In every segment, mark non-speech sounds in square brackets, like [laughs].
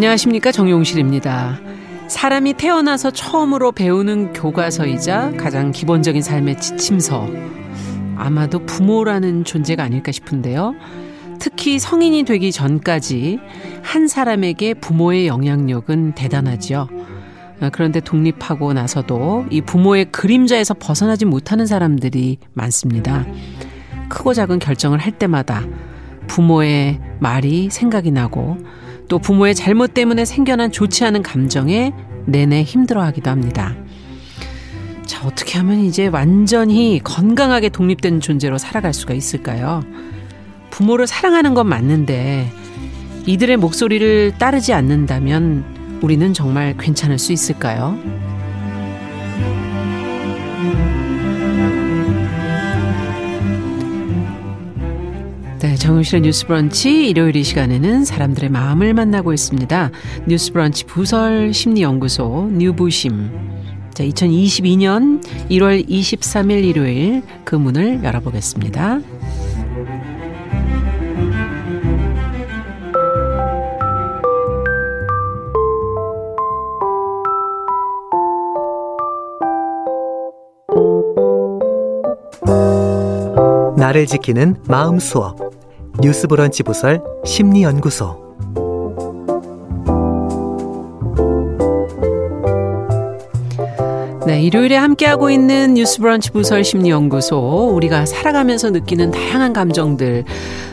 안녕하십니까 정용실입니다. 사람이 태어나서 처음으로 배우는 교과서이자 가장 기본적인 삶의 지침서. 아마도 부모라는 존재가 아닐까 싶은데요. 특히 성인이 되기 전까지 한 사람에게 부모의 영향력은 대단하지요. 그런데 독립하고 나서도 이 부모의 그림자에서 벗어나지 못하는 사람들이 많습니다. 크고 작은 결정을 할 때마다 부모의 말이 생각이 나고 또 부모의 잘못 때문에 생겨난 좋지 않은 감정에 내내 힘들어하기도 합니다. 자, 어떻게 하면 이제 완전히 건강하게 독립된 존재로 살아갈 수가 있을까요? 부모를 사랑하는 건 맞는데 이들의 목소리를 따르지 않는다면 우리는 정말 괜찮을 수 있을까요? 정용실의 뉴스 브런치 일요일 이 시간에는 사람들의 마음을 만나고 있습니다. 뉴스 브런치 부설 심리연구소 뉴부심. 자, 2022년 1월 23일 일요일 그 문을 열어보겠습니다. 나를 지키는 마음 수업 뉴스 브런치 부설 심리 연구소. 네, 일요일에 함께하고 있는 뉴스 브런치 부설 심리 연구소 우리가 살아가면서 느끼는 다양한 감정들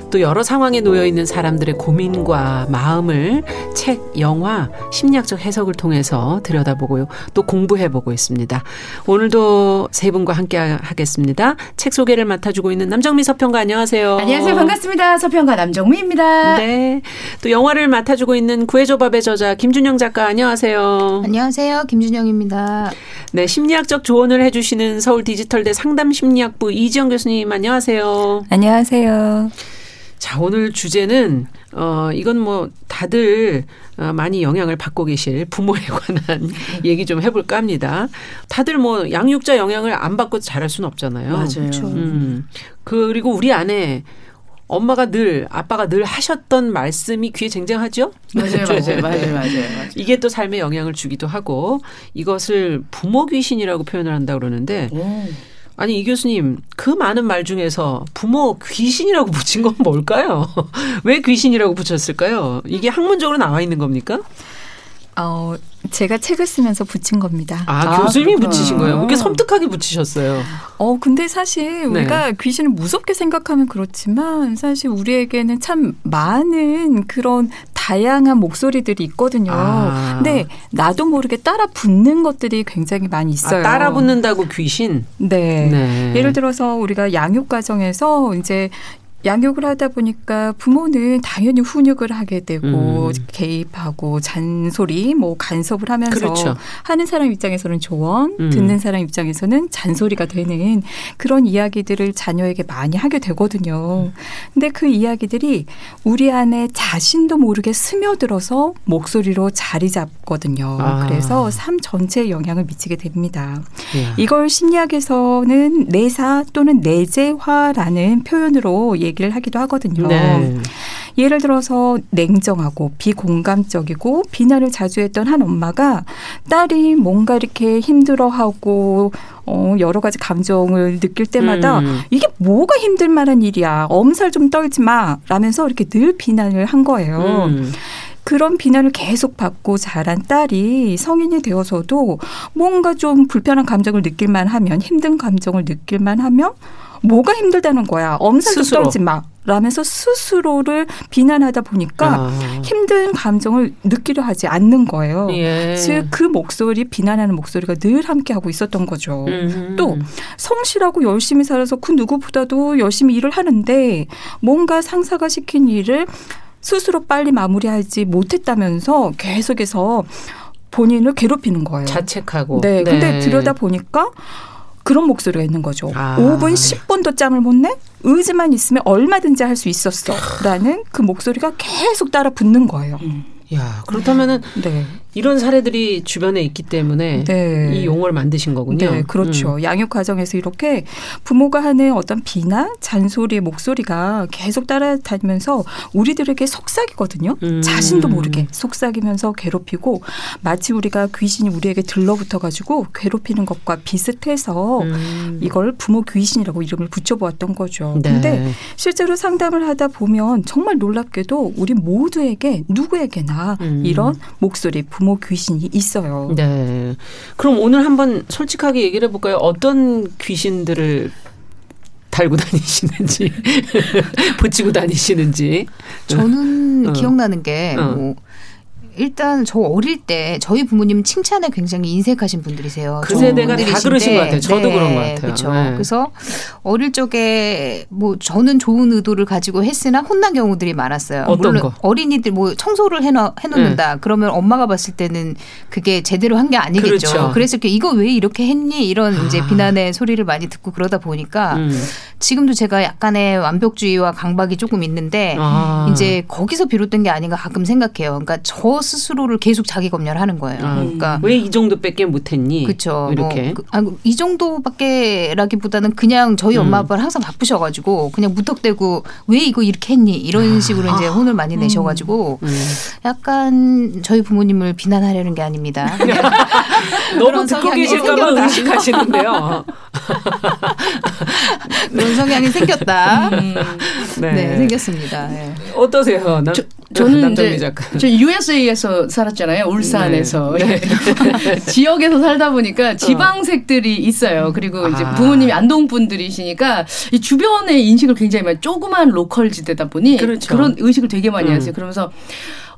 또 여러 상황에 놓여 있는 사람들의 고민과 마음을 책, 영화, 심리학적 해석을 통해서 들여다보고요. 또 공부해 보고 있습니다. 오늘도 세 분과 함께 하겠습니다. 책 소개를 맡아주고 있는 남정미 서평가 안녕하세요. 안녕하세요. 반갑습니다. 서평가 남정미입니다. 네. 또 영화를 맡아주고 있는 구해조밥의 저자 김준영 작가 안녕하세요. 안녕하세요. 김준영입니다. 네. 심리학적 조언을 해주시는 서울 디지털대 상담 심리학부 이지영 교수님 안녕하세요. 안녕하세요. 자, 오늘 주제는, 어, 이건 뭐 다들 어, 많이 영향을 받고 계실 부모에 [laughs] 관한 얘기 좀 해볼까 합니다. 다들 뭐 양육자 영향을 안 받고 자랄 수는 없잖아요. 맞아요. 그렇죠. 음. 그리고 우리 안에 엄마가 늘 아빠가 늘 하셨던 말씀이 귀에 쟁쟁하죠? 맞아요, 맞아요, [laughs] 맞아요, 맞아요, 이게 또 삶에 영향을 주기도 하고 이것을 부모 귀신이라고 표현을 한다 그러는데 오. 아니 이 교수님 그 많은 말 중에서 부모 귀신이라고 [laughs] 붙인 건 뭘까요? [laughs] 왜 귀신이라고 붙였을까요? 이게 학문적으로 나와 있는 겁니까? 어, 제가 책을 쓰면서 붙인 겁니다. 아, 아 교수님이 그렇구나. 붙이신 거예요? 이렇게 섬뜩하게 붙이셨어요. 어, 근데 사실 네. 우리가 귀신을 무섭게 생각하면 그렇지만 사실 우리에게는 참 많은 그런 다양한 목소리들이 있거든요. 아. 근데 나도 모르게 따라 붙는 것들이 굉장히 많이 있어요. 아, 따라 붙는다고 귀신? 네. 네. 예를 들어서 우리가 양육 과정에서 이제 양육을 하다 보니까 부모는 당연히 훈육을 하게 되고 음. 개입하고 잔소리 뭐 간섭을 하면서 그렇죠. 하는 사람 입장에서는 조언 음. 듣는 사람 입장에서는 잔소리가 되는 그런 이야기들을 자녀에게 많이 하게 되거든요. 근데 그 이야기들이 우리 안에 자신도 모르게 스며들어서 목소리로 자리 잡거든요. 아. 그래서 삶 전체에 영향을 미치게 됩니다. 야. 이걸 심리학에서는 내사 또는 내재화라는 표현으로 얘기를 하기도 하거든요. 네. 예를 들어서 냉정하고 비공감적이고 비난을 자주 했던 한 엄마가 딸이 뭔가 이렇게 힘들어하고 어, 여러 가지 감정을 느낄 때마다 음. 이게 뭐가 힘들 만한 일이야. 엄살 좀 떨지 마. 라면서 이렇게 늘 비난을 한 거예요. 음. 그런 비난을 계속 받고 자란 딸이 성인이 되어서도 뭔가 좀 불편한 감정을 느낄만 하면 힘든 감정을 느낄만 하면 뭐가 힘들다는 거야. 엄살도 스스로. 떨지 마. 라면서 스스로를 비난하다 보니까 아. 힘든 감정을 느끼려 하지 않는 거예요. 예. 즉그 목소리 비난하는 목소리가 늘 함께 하고 있었던 거죠. 음흠. 또 성실하고 열심히 살아서 그 누구보다도 열심히 일을 하는데 뭔가 상사가 시킨 일을 스스로 빨리 마무리하지 못했다면서 계속해서 본인을 괴롭히는 거예요. 자책하고. 네. 네. 근데 들여다 보니까 그런 목소리가 있는 거죠. 아. 5분, 10분도 짬을 못 내? 의지만 있으면 얼마든지 할 수 있었어. 라는 그 목소리가 계속 따라 붙는 거예요. 음. 야, 그렇다면은 네. 이런 사례들이 주변에 있기 때문에 네. 이 용어를 만드신 거군요. 네, 그렇죠. 음. 양육 과정에서 이렇게 부모가 하는 어떤 비난, 잔소리, 목소리가 계속 따라다니면서 우리들에게 속삭이거든요. 음. 자신도 모르게 속삭이면서 괴롭히고 마치 우리가 귀신이 우리에게 들러붙어 가지고 괴롭히는 것과 비슷해서 음. 이걸 부모 귀신이라고 이름을 붙여보았던 거죠. 네. 근데 실제로 상담을 하다 보면 정말 놀랍게도 우리 모두에게 누구에게나 음. 이런 목소리, 부모 귀신이 있어요. 네. 그럼 오늘 한번 솔직하게 얘기를 해볼까요? 어떤 귀신들을 달고 다니시는지, [laughs] 붙이고 다니시는지. 저는 어. 기억나는 게 어. 뭐 일단 저 어릴 때 저희 부모님 칭찬에 굉장히 인색하신 분들이세요. 그 세대가 다 분들이신데, 그러신 것 같아요. 저도 그런 것 같아요. 그렇죠. 네. 그래서 어릴 적에 뭐 저는 좋은 의도를 가지고 했으나 혼난 경우들이 많았어요. 어떤 물론 거? 어린이들 뭐 청소를 해놔, 해놓는다. 그러면 엄마가 봤을 때는 그게 제대로 한 게 아니겠죠. 그렇죠. 그래서 이렇게 이거 왜 이렇게 했니 이런 이제 아. 비난의 소리를 많이 듣고 그러다 보니까 음. 지금도 제가 약간의 완벽주의와 강박이 조금 있는데 아. 이제 거기서 비롯된 게 아닌가 가끔 생각해요. 그러니까 저 스스로를 계속 자기 검열하는 거예요. 아. 그러니까 왜 이 정도밖에 못했니? 그렇죠. 이렇게. 뭐, 그, 아니, 이 정도밖에라기보다는 그냥 저희 엄마 음. 아빠는 항상 바쁘셔가지고 그냥 무턱대고 왜 이거 이렇게 했니 이런 식으로 이제 혼을 많이 내셔가지고 음. 약간 저희 부모님을 비난하려는 게 아닙니다. [laughs] 너무 듣고 계실까봐. 의식하시는데요. [laughs] 그런 성향이 생겼다. 네. 네, 생겼습니다. 네. 어떠세요? 남, 저- 저는 남정미 이제 작가. 저 USA에서 살았잖아요. 울산에서 네. [laughs] 지역에서 살다 보니까 지방색들이 있어요. 그리고 이제 아. 부모님이 안동 분들이시니까 이 주변의 인식을 굉장히 많이 조그만 로컬 지대다 보니 그렇죠. 런 의식을 되게 많이 음. 하세요. 그러면서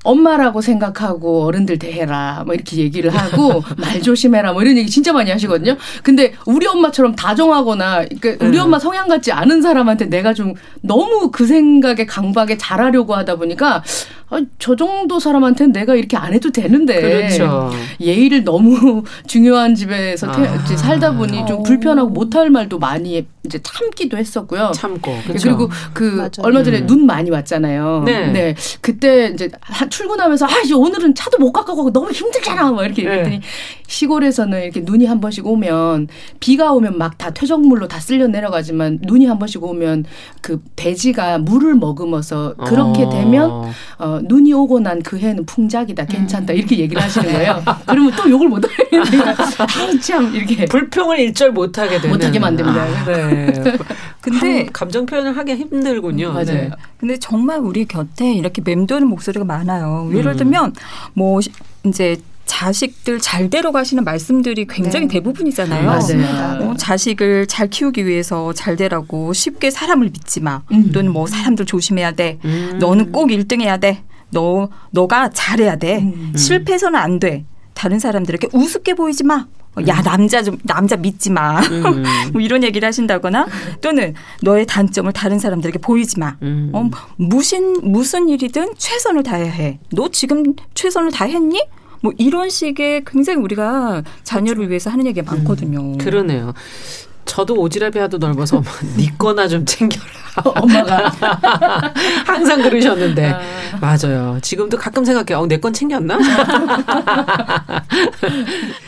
엄마라고 생각하고 어른들 대해라 뭐 이렇게 얘기를 하고 [laughs] 말 조심해라 뭐 이런 얘기 진짜 많이 하시거든요. 근데 우리 엄마처럼 다정하거나 그러니까 우리 음. 엄마 성향 같지 않은 사람한테 내가 좀 너무 그 생각에 강박에 잘하려고 하다 보니까 아, 저 정도 사람한테는 내가 이렇게 안 해도 되는데 그렇죠. 예의를 너무 [laughs] 중요한 집에서 태, 아. 이제 살다 보니 좀 어. 불편하고 못할 말도 많이 이제 참기도 했었고요. 참고. 그렇죠. 그리고 그 맞아요. 얼마 전에 음. 눈 많이 왔잖아요. 네. 그때 이제 하- 출근하면서 아 이제 오늘은 차도 못 갖고 가고 너무 힘들잖아. 막 이렇게 네. 얘기했더니 시골에서는 이렇게 눈이 한 번씩 오면 비가 오면 막 다 퇴적물로 다 쓸려 내려가지만 눈이 한 번씩 오면 그 돼지가 물을 머금어서 그렇게 어. 되면 어, 눈이 오고 난 그 해는 풍작이다, 괜찮다 이렇게 얘기를 하시는 거예요. [laughs] 그러면 또 욕을 못 하니까 아참 이렇게 불평을 일절 못 하게 되는. 못 하게 만듭니다. 네. [laughs] 근데 감- 감정 표현을 하기 힘들군요. 맞아요. 네. 근데 정말 우리 곁에 이렇게 맴도는 목소리가 많아요. 예를 음. 들면 뭐 시- 이제 자식들 잘 데려가시는 말씀들이 굉장히 네. 대부분이잖아요. 맞아요. 어, 자식을 잘 키우기 위해서 잘 되라고 쉽게 사람을 믿지 마. 음. 또는 뭐 사람들 조심해야 돼. 음. 너는 꼭 1등 해야 돼. 너 너가 잘해야 돼. 음. 실패해서는 안 돼. 다른 사람들에게 우습게 보이지 마. 어, 야 남자 좀 남자 믿지 마. 음. [laughs] 뭐 이런 얘기를 하신다거나 또는 너의 단점을 다른 사람들에게 보이지 마. 음. 어, 무슨 무슨 일이든 최선을 다해야 해. 너 지금 최선을 다했니? 뭐 이런 식의 굉장히 우리가 자녀를 위해서 하는 얘기가 많거든요. 그러네요. 저도 오지랖이 하도 넓어서 엄마, [laughs] 네 거나 좀 챙겨라. [laughs] 엄마가 [laughs] 항상 그러셨는데 맞아요. 지금도 가끔 생각해요. 어, 내건 챙겼나?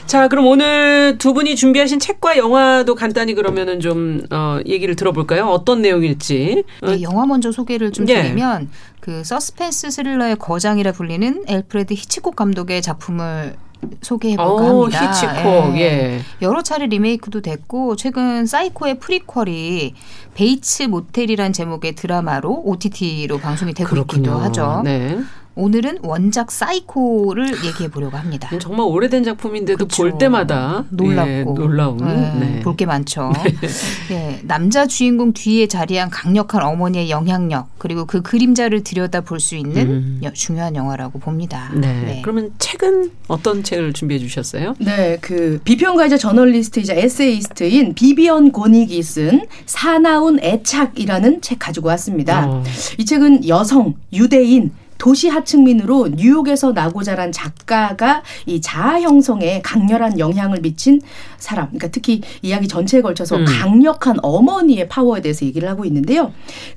자, 그럼 오늘 두 분이 준비하신 책과 영화도 간단히 그러면은 좀 어, 얘기를 들어볼까요? 어떤 내용일지. 어, 네, 영화 먼저 소개를 좀 예. 드리면 그 서스펜스 스릴러의 거장이라 불리는 앨프리드 히치콕 감독의 작품을 소개해볼까 어, 합니다. 히치콕. 예. 여러 차례 리메이크도 됐고 최근 사이코의 prequel이 베이츠 모텔이란 제목의 드라마로 OTT로 방송이 되고 있기도 하죠. 네. 오늘은 원작 사이코를 얘기해 보려고 합니다. 정말 오래된 작품인데도 그쵸. 볼 때마다 놀랍고 예, 놀라운. 네, 네. 볼게 많죠. [laughs] 예, 남자 주인공 뒤에 자리한 강력한 어머니의 영향력 그리고 그 그림자를 들여다 볼 수 있는 음. 여- 중요한 영화라고 봅니다. 네. 그러면 책은 어떤 책을 준비해 주셨어요? 네, 그 비평가이자 저널리스트이자 에세이스트인 비비언 고닉이 쓴 사나운 애착이라는 책 가지고 왔습니다. 어. 이 책은 여성, 유대인, 도시 하층민으로 뉴욕에서 나고 자란 작가가 이 자아 형성에 강렬한 영향을 미친 사람. 그러니까 특히 이야기 전체에 걸쳐서 음. 강력한 어머니의 파워에 대해서 얘기를 하고 있는데요.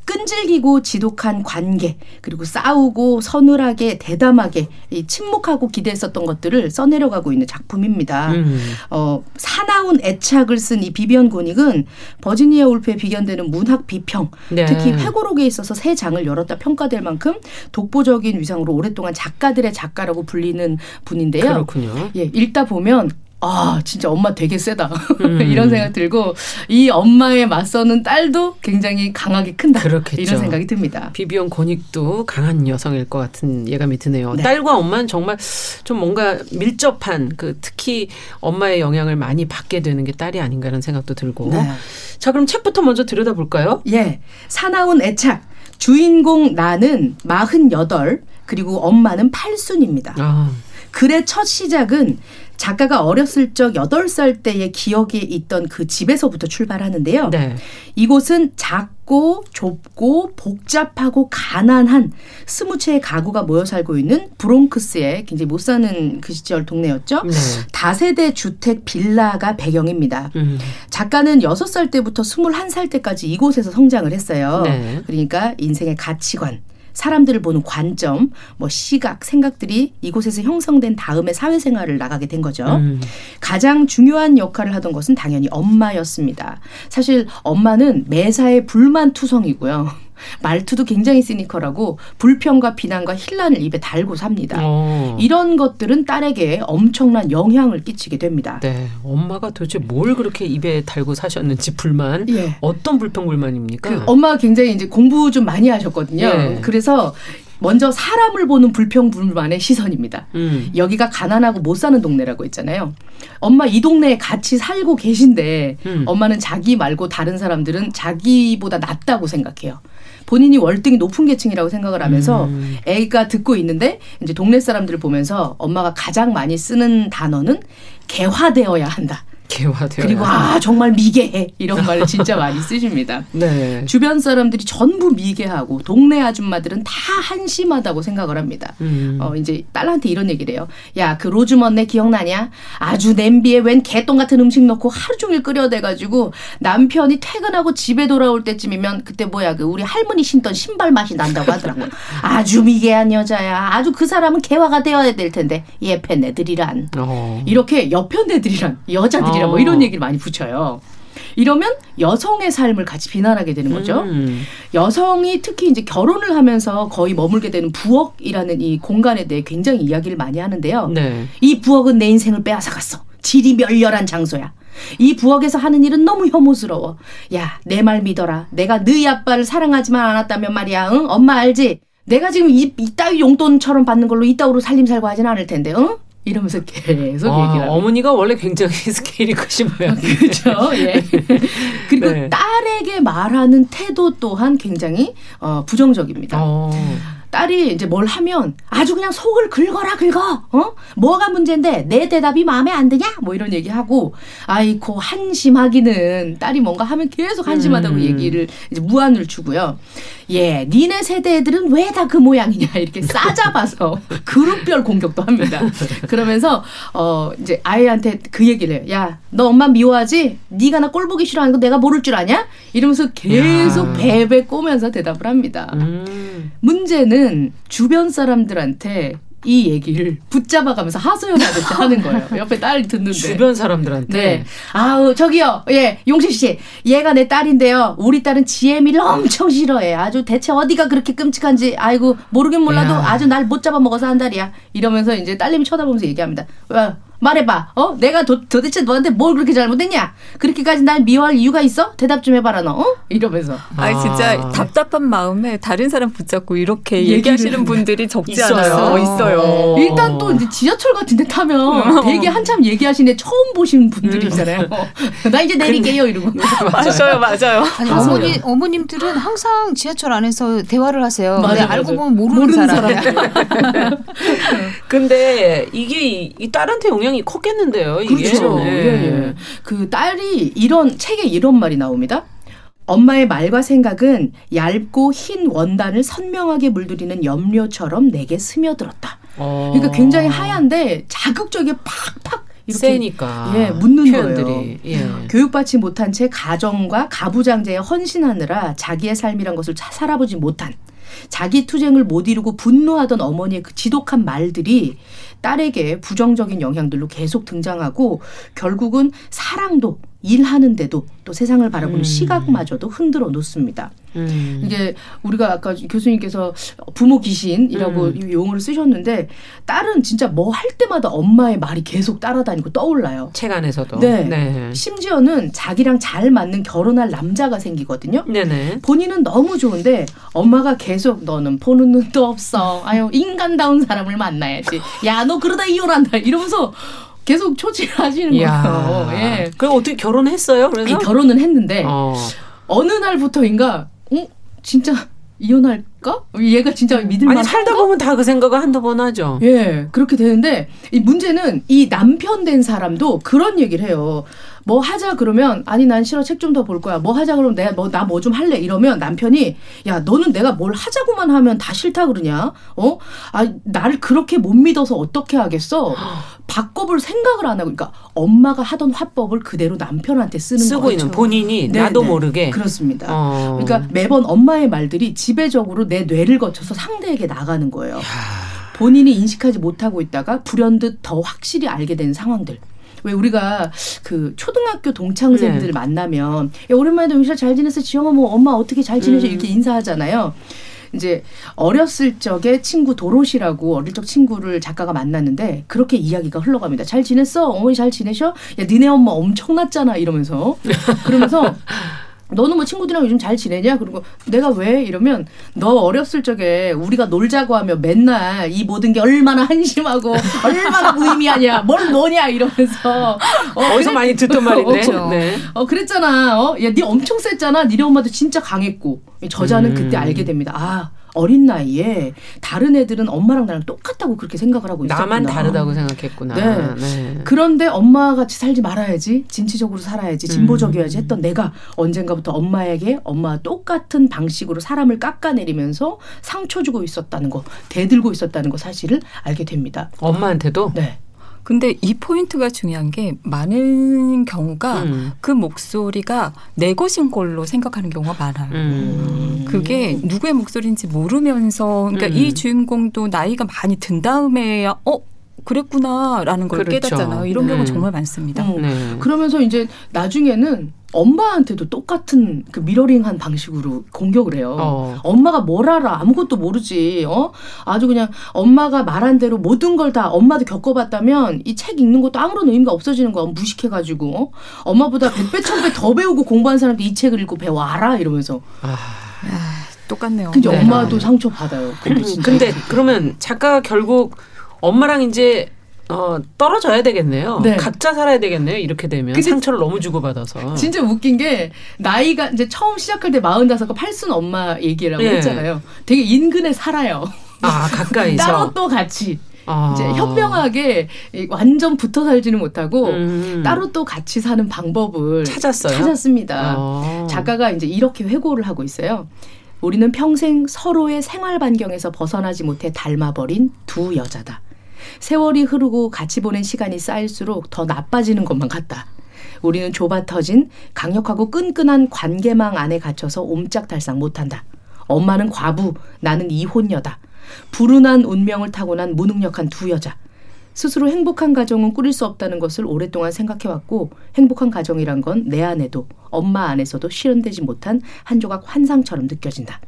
끈질기고 지독한 관계, 그리고 싸우고 서늘하게 대담하게 이 침묵하고 기대했었던 것들을 써내려가고 있는 작품입니다. 음. 어, 사나운 애착을 쓴 이 비비언 고닉은 버지니아 울프에 비견되는 문학 비평, 네. 특히 회고록에 있어서 세 장을 열었다 평가될 만큼 독보적 인 위상으로 오랫동안 작가들의 작가라고 불리는 분인데요. 그렇군요. 예, 읽다 보면 아, 진짜 엄마 되게 세다. 음. [laughs] 이런 생각 들고 이 엄마에 맞서는 딸도 굉장히 강하게 큰다. 그렇겠죠. 이런 생각이 듭니다. 비비언 권익도 강한 여성일 것 같은 예감이 드네요. 네. 딸과 엄마는 정말 좀 뭔가 밀접한 그 특히 엄마의 영향을 많이 받게 되는 게 딸이 아닌가 라는 생각도 들고. 네. 자, 그럼 책부터 먼저 들여다볼까요? 예. 사나운 애착. 주인공 나는 48 그리고 엄마는 8순입니다. 아, 글의 첫 시작은 작가가 어렸을 적 8살 때의 기억에 있던 그 집에서부터 출발하는데요. 네. 이곳은 작고 좁고 복잡하고 가난한 스무 채의 가구가 모여 살고 있는 브롱크스의 굉장히 못 사는 그 시절 동네였죠. 네. 다세대 주택 빌라가 배경입니다. 음. 작가는 6살 때부터 21살 때까지 이곳에서 성장을 했어요. 네. 그러니까 인생의 가치관, 사람들을 보는 관점, 뭐 시각, 생각들이 이곳에서 형성된 다음에 사회생활을 나가게 된 거죠. 음. 가장 중요한 역할을 하던 것은 당연히 엄마였습니다. 사실 엄마는 매사에 불만투성이고요. 말투도 굉장히 시니컬하고 불평과 비난과 힐난을 입에 달고 삽니다. 어. 이런 것들은 딸에게 엄청난 영향을 끼치게 됩니다. 네. 엄마가 도대체 뭘 그렇게 입에 달고 사셨는지 불만. 예. 어떤 불평 불만입니까? 그 엄마가 굉장히 이제 공부 좀 많이 하셨거든요. 예. 그래서 먼저 사람을 보는 불평 불만의 시선입니다. 음. 여기가 가난하고 못 사는 동네라고 했잖아요. 엄마 이 동네에 같이 살고 계신데 음. 엄마는 자기 말고 다른 사람들은 자기보다 낫다고 생각해요. 본인이 월등히 높은 계층이라고 생각을 하면서 음. 애가 듣고 있는데 이제 동네 사람들을 보면서 엄마가 가장 많이 쓰는 단어는 개화되어야 한다. 개화되어. 그리고 아 정말 미개해 이런 말을 [laughs] 진짜 많이 쓰십니다. 네. 주변 사람들이 전부 미개하고 동네 아줌마들은 다 한심하다고 생각을 합니다. 음. 어 이제 딸한테 이런 얘기를 해요. 야 그 로즈먼네 기억나냐? 아주 냄비에 웬 개똥 같은 음식 넣고 하루 종일 끓여대가지고 남편이 퇴근하고 집에 돌아올 때쯤이면 그때 뭐야 그 우리 할머니 신던 신발 맛이 난다고 하더라고요. [laughs] 아주 미개한 여자야. 아주 그 사람은 개화가 되어야 될 텐데 예편네들이란. 어. 이렇게 여편네들이란 여자들 이란 뭐 어. 이런 얘기를 많이 붙여요. 이러면 여성의 삶을 같이 비난하게 되는 거죠. 음. 여성이 특히 이제 결혼을 하면서 거의 머물게 되는 부엌이라는 이 공간에 대해 굉장히 이야기를 많이 하는데요. 네. 이 부엌은 내 인생을 빼앗아갔어. 질이 멸렬한 장소야. 이 부엌에서 하는 일은 너무 혐오스러워. 야, 내 말 믿어라. 내가 너희 아빠를 사랑하지만 않았다면 말이야. 응? 엄마 알지? 내가 지금 이, 이따위 용돈처럼 받는 걸로 이따위로 살림 살고 하진 않을 텐데. 응? 이러면서 계속 아, 얘기를 합니다. 어머니가 원래 굉장히 [laughs] 스케일이 크신 모양. 그렇죠. 예. 그리고 네. 딸에게 말하는 태도 또한 굉장히 어, 부정적입니다. 어. 딸이 이제 뭘 하면 아주 그냥 속을 긁어라 긁어. 어? 뭐가 문제인데 내 대답이 마음에 안 드냐? 뭐 이런 얘기하고 아이고 한심하기는 딸이 뭔가 하면 계속 한심하다고 음. 얘기를 이제 무안을 주고요. 예, 니네 세대 애들은 왜 다 그 모양이냐 이렇게 싸잡아서 [laughs] 그룹별 공격도 합니다. 그러면서 어 이제 아이한테 그 얘기를 해요. 야, 너 엄마 미워하지? 네가 나 꼴 보기 싫어하는 거 내가 모를 줄 아냐? 이러면서 계속 야. 베베 꼬면서 대답을 합니다. 음. 문제는 주변 사람들한테 이 얘기를 붙잡아가면서 하소연하듯이 [laughs] 하는 거예요. 옆에 딸이 듣는데. 주변 사람들한테. 네. 아우, 저기요. 예, 용실 씨. 얘가 내 딸인데요. 우리 딸은 지혜미를 엄청 싫어해. 아주 대체 어디가 그렇게 끔찍한지. 아이고, 모르긴 몰라도 야. 아주 날 못 잡아먹어서 한 달이야. 이러면서 이제 딸님이 쳐다보면서 얘기합니다. 어, 말해봐. 어? 내가 도, 도대체 너한테 뭘 그렇게 잘못했냐? 그렇게까지 날 미워할 이유가 있어? 대답 좀 해봐라, 너. 어? 이러면서. 아 진짜 아. 답답한 마음에 다른 사람 붙잡고 이렇게 얘기하시는 분들이 적지 있어요. 않아요. 어, 있어요. 어. 일단 또 이제 지하철 같은 데 타면 되게 한참 얘기하시네 처음 보시는 분들이 있잖아요. [laughs] 나 이제 내릴게요 이러고. [laughs] 맞아요, 맞아요. 아니. 어머니 어머님들은 항상 지하철 안에서 대화를 하세요. 근데 맞아, 알고 맞아. 보면 모르는, 모르는 사람. [laughs] 근데 이게 이, 이 딸한테 영향 이 컸겠는데요. 이게. 그렇죠. 네. 예, 예. 그 딸이 이런 책에 이런 말이 나옵니다. 엄마의 말과 생각은 얇고 흰 원단을 선명하게 물들이는 염료처럼 내게 스며들었다. 어. 그러니까 굉장히 하얀데 자극적이게 팍팍 이렇게 세니까. 예, 묻는 표현들이. 거예요. 예. 교육받지 못한 채 가정과 가부장제에 헌신하느라 자기의 삶이란 것을 차- 살아보지 못한 자기 투쟁을 못 이루고 분노하던 어머니의 그 지독한 말들이 딸에게 부정적인 영향들로 계속 등장하고 결국은 사랑도 일하는데도 또 세상을 바라보는 음. 시각마저도 흔들어 놓습니다. 음. 이게 우리가 아까 교수님께서 부모 귀신이라고 음. 이 용어를 쓰셨는데 딸은 진짜 뭐 할 때마다 엄마의 말이 계속 따라다니고 떠올라요. 책 안에서도. 네. 네. 심지어는 자기랑 잘 맞는 결혼할 남자가 생기거든요. 네네. 본인은 너무 좋은데 엄마가 계속 너는 보는 눈도 없어. 아유 인간다운 사람을 만나야지. 야 너 그러다 이혼한다 이러면서 계속 초치하시는 거예요. 예. 그럼 어떻게 결혼했어요? 이 그래서 결혼은 했는데 어. 어느 날부터인가 어 진짜 이혼할까? 얘가 진짜 믿을만 아니 살다 보면 다 그 생각을 한두 번 하죠. 예, 그렇게 되는데 이 문제는 이 남편 된 사람도 그런 얘기를 해요. 뭐 하자 그러면 아니 난 싫어 책 좀 더 볼 거야. 뭐 하자 그러면 내가 뭐 나 뭐 좀 할래 이러면 남편이 야 너는 내가 뭘 하자고만 하면 다 싫다 그러냐? 어? 아 나를 그렇게 못 믿어서 어떻게 하겠어? 바꿔볼 생각을 안 하고 그러니까 엄마가 하던 화법을 그대로 남편한테 쓰는 쓰고 거죠. 있는 본인이 네, 나도 네. 모르게. 그렇습니다. 어. 그러니까 매번 엄마의 말들이 지배적으로 내 뇌를 거쳐서 상대에게 나가는 거예요. 본인이 인식하지 못하고 있다가 불현듯 더 확실히 알게 된 상황들. 왜 우리가 그 초등학교 동창생들 네. 만나면 야, 오랜만에 동시에 잘 지냈어 지영아 뭐 엄마 어떻게 잘 지내셔 음. 이렇게 인사하잖아요. 이제 어렸을 적에 친구 도로시라고 어릴 적 친구를 작가가 만났는데 그렇게 이야기가 흘러갑니다. 잘 지냈어? 어머니 잘 지내셔? 야 니네 엄마 엄청났잖아 이러면서 그러면서 너는 뭐 친구들이랑 요즘 잘 지내냐? 그리고 내가 왜? 이러면 너 어렸을 적에 우리가 놀자고 하면 맨날 이 모든 게 얼마나 한심하고 [laughs] 얼마나 무의미하냐? 뭘 노냐? 이러면서 어, 그랬- 많이 듣던 [laughs] 말인데. 어, 네. 어 그랬잖아. 어, 야, 네 엄청 셌잖아. 니네 엄마도 진짜 강했고. 이 저자는 음. 그때 알게 됩니다. 아, 어린 나이에 다른 애들은 엄마랑 나랑 똑같다고 그렇게 생각을 하고 있었구나. 나만 다르다고 생각했구나. 네. 네. 그런데 엄마 같이 살지 말아야지. 진취적으로 살아야지. 진보적이어야지 했던 내가 언젠가부터 엄마에게 엄마와 똑같은 방식으로 사람을 깎아내리면서 상처 주고 있었다는 거, 대들고 있었다는 거 사실을 알게 됩니다. 엄마한테도. 네. 근데 이 포인트가 중요한 게 많은 경우가 음. 그 목소리가 내 것인 걸로 생각하는 경우가 많아요. 음. 그게 누구의 목소리인지 모르면서 그러니까 음. 이 주인공도 나이가 많이 든 다음에야 어 그랬구나라는 걸 그렇죠. 깨닫잖아요. 이런 경우 네. 정말 많습니다. 음. 네. 그러면서 이제 나중에는 엄마한테도 똑같은 그 미러링한 방식으로 공격을 해요. 어. 엄마가 뭘 알아? 아무것도 모르지. 어? 아주 그냥 엄마가 말한 대로 모든 걸 다 엄마도 겪어봤다면 이 책 읽는 것도 아무런 의미가 없어지는 거야. 무식해가지고. 어? 엄마보다 백배 천배 더 배우고 공부한 사람도 이 책을 읽고 배워 알아? 이러면서. 아. 똑같네요. 근데 네. 엄마도 상처 받아요. 근데 진짜. 근데 그러면 작가가 결국 엄마랑 이제 어, 떨어져야 되겠네요. 네. 각자 살아야 되겠네요. 이렇게 되면 상처를 너무 주고받아서. 진짜 웃긴 게 나이가 이제 처음 시작할 때 마흔다섯가 팔순 엄마 얘기라고 예. 했잖아요. 되게 인근에 살아요. 아 가까이서. [laughs] 따로 또 같이 아. 이제 현명하게 이 완전 붙어 살지는 못하고 음. 따로 또 같이 사는 방법을 찾았어요. 찾았습니다. 어. 작가가 이제 이렇게 회고를 하고 있어요. 우리는 평생 서로의 생활 반경에서 벗어나지 못해 닮아버린 두 여자다. 세월이 흐르고 같이 보낸 시간이 쌓일수록 더 나빠지는 것만 같다. 우리는 좁아 터진 강력하고 끈끈한 관계망 안에 갇혀서 옴짝달싹 못한다. 엄마는 과부, 나는 이혼녀다. 불운한 운명을 타고난 무능력한 두 여자. 스스로 행복한 가정은 꾸릴 수 없다는 것을 오랫동안 생각해왔고 행복한 가정이란 건 내 안에도 엄마 안에서도 실현되지 못한 한 조각 환상처럼 느껴진다.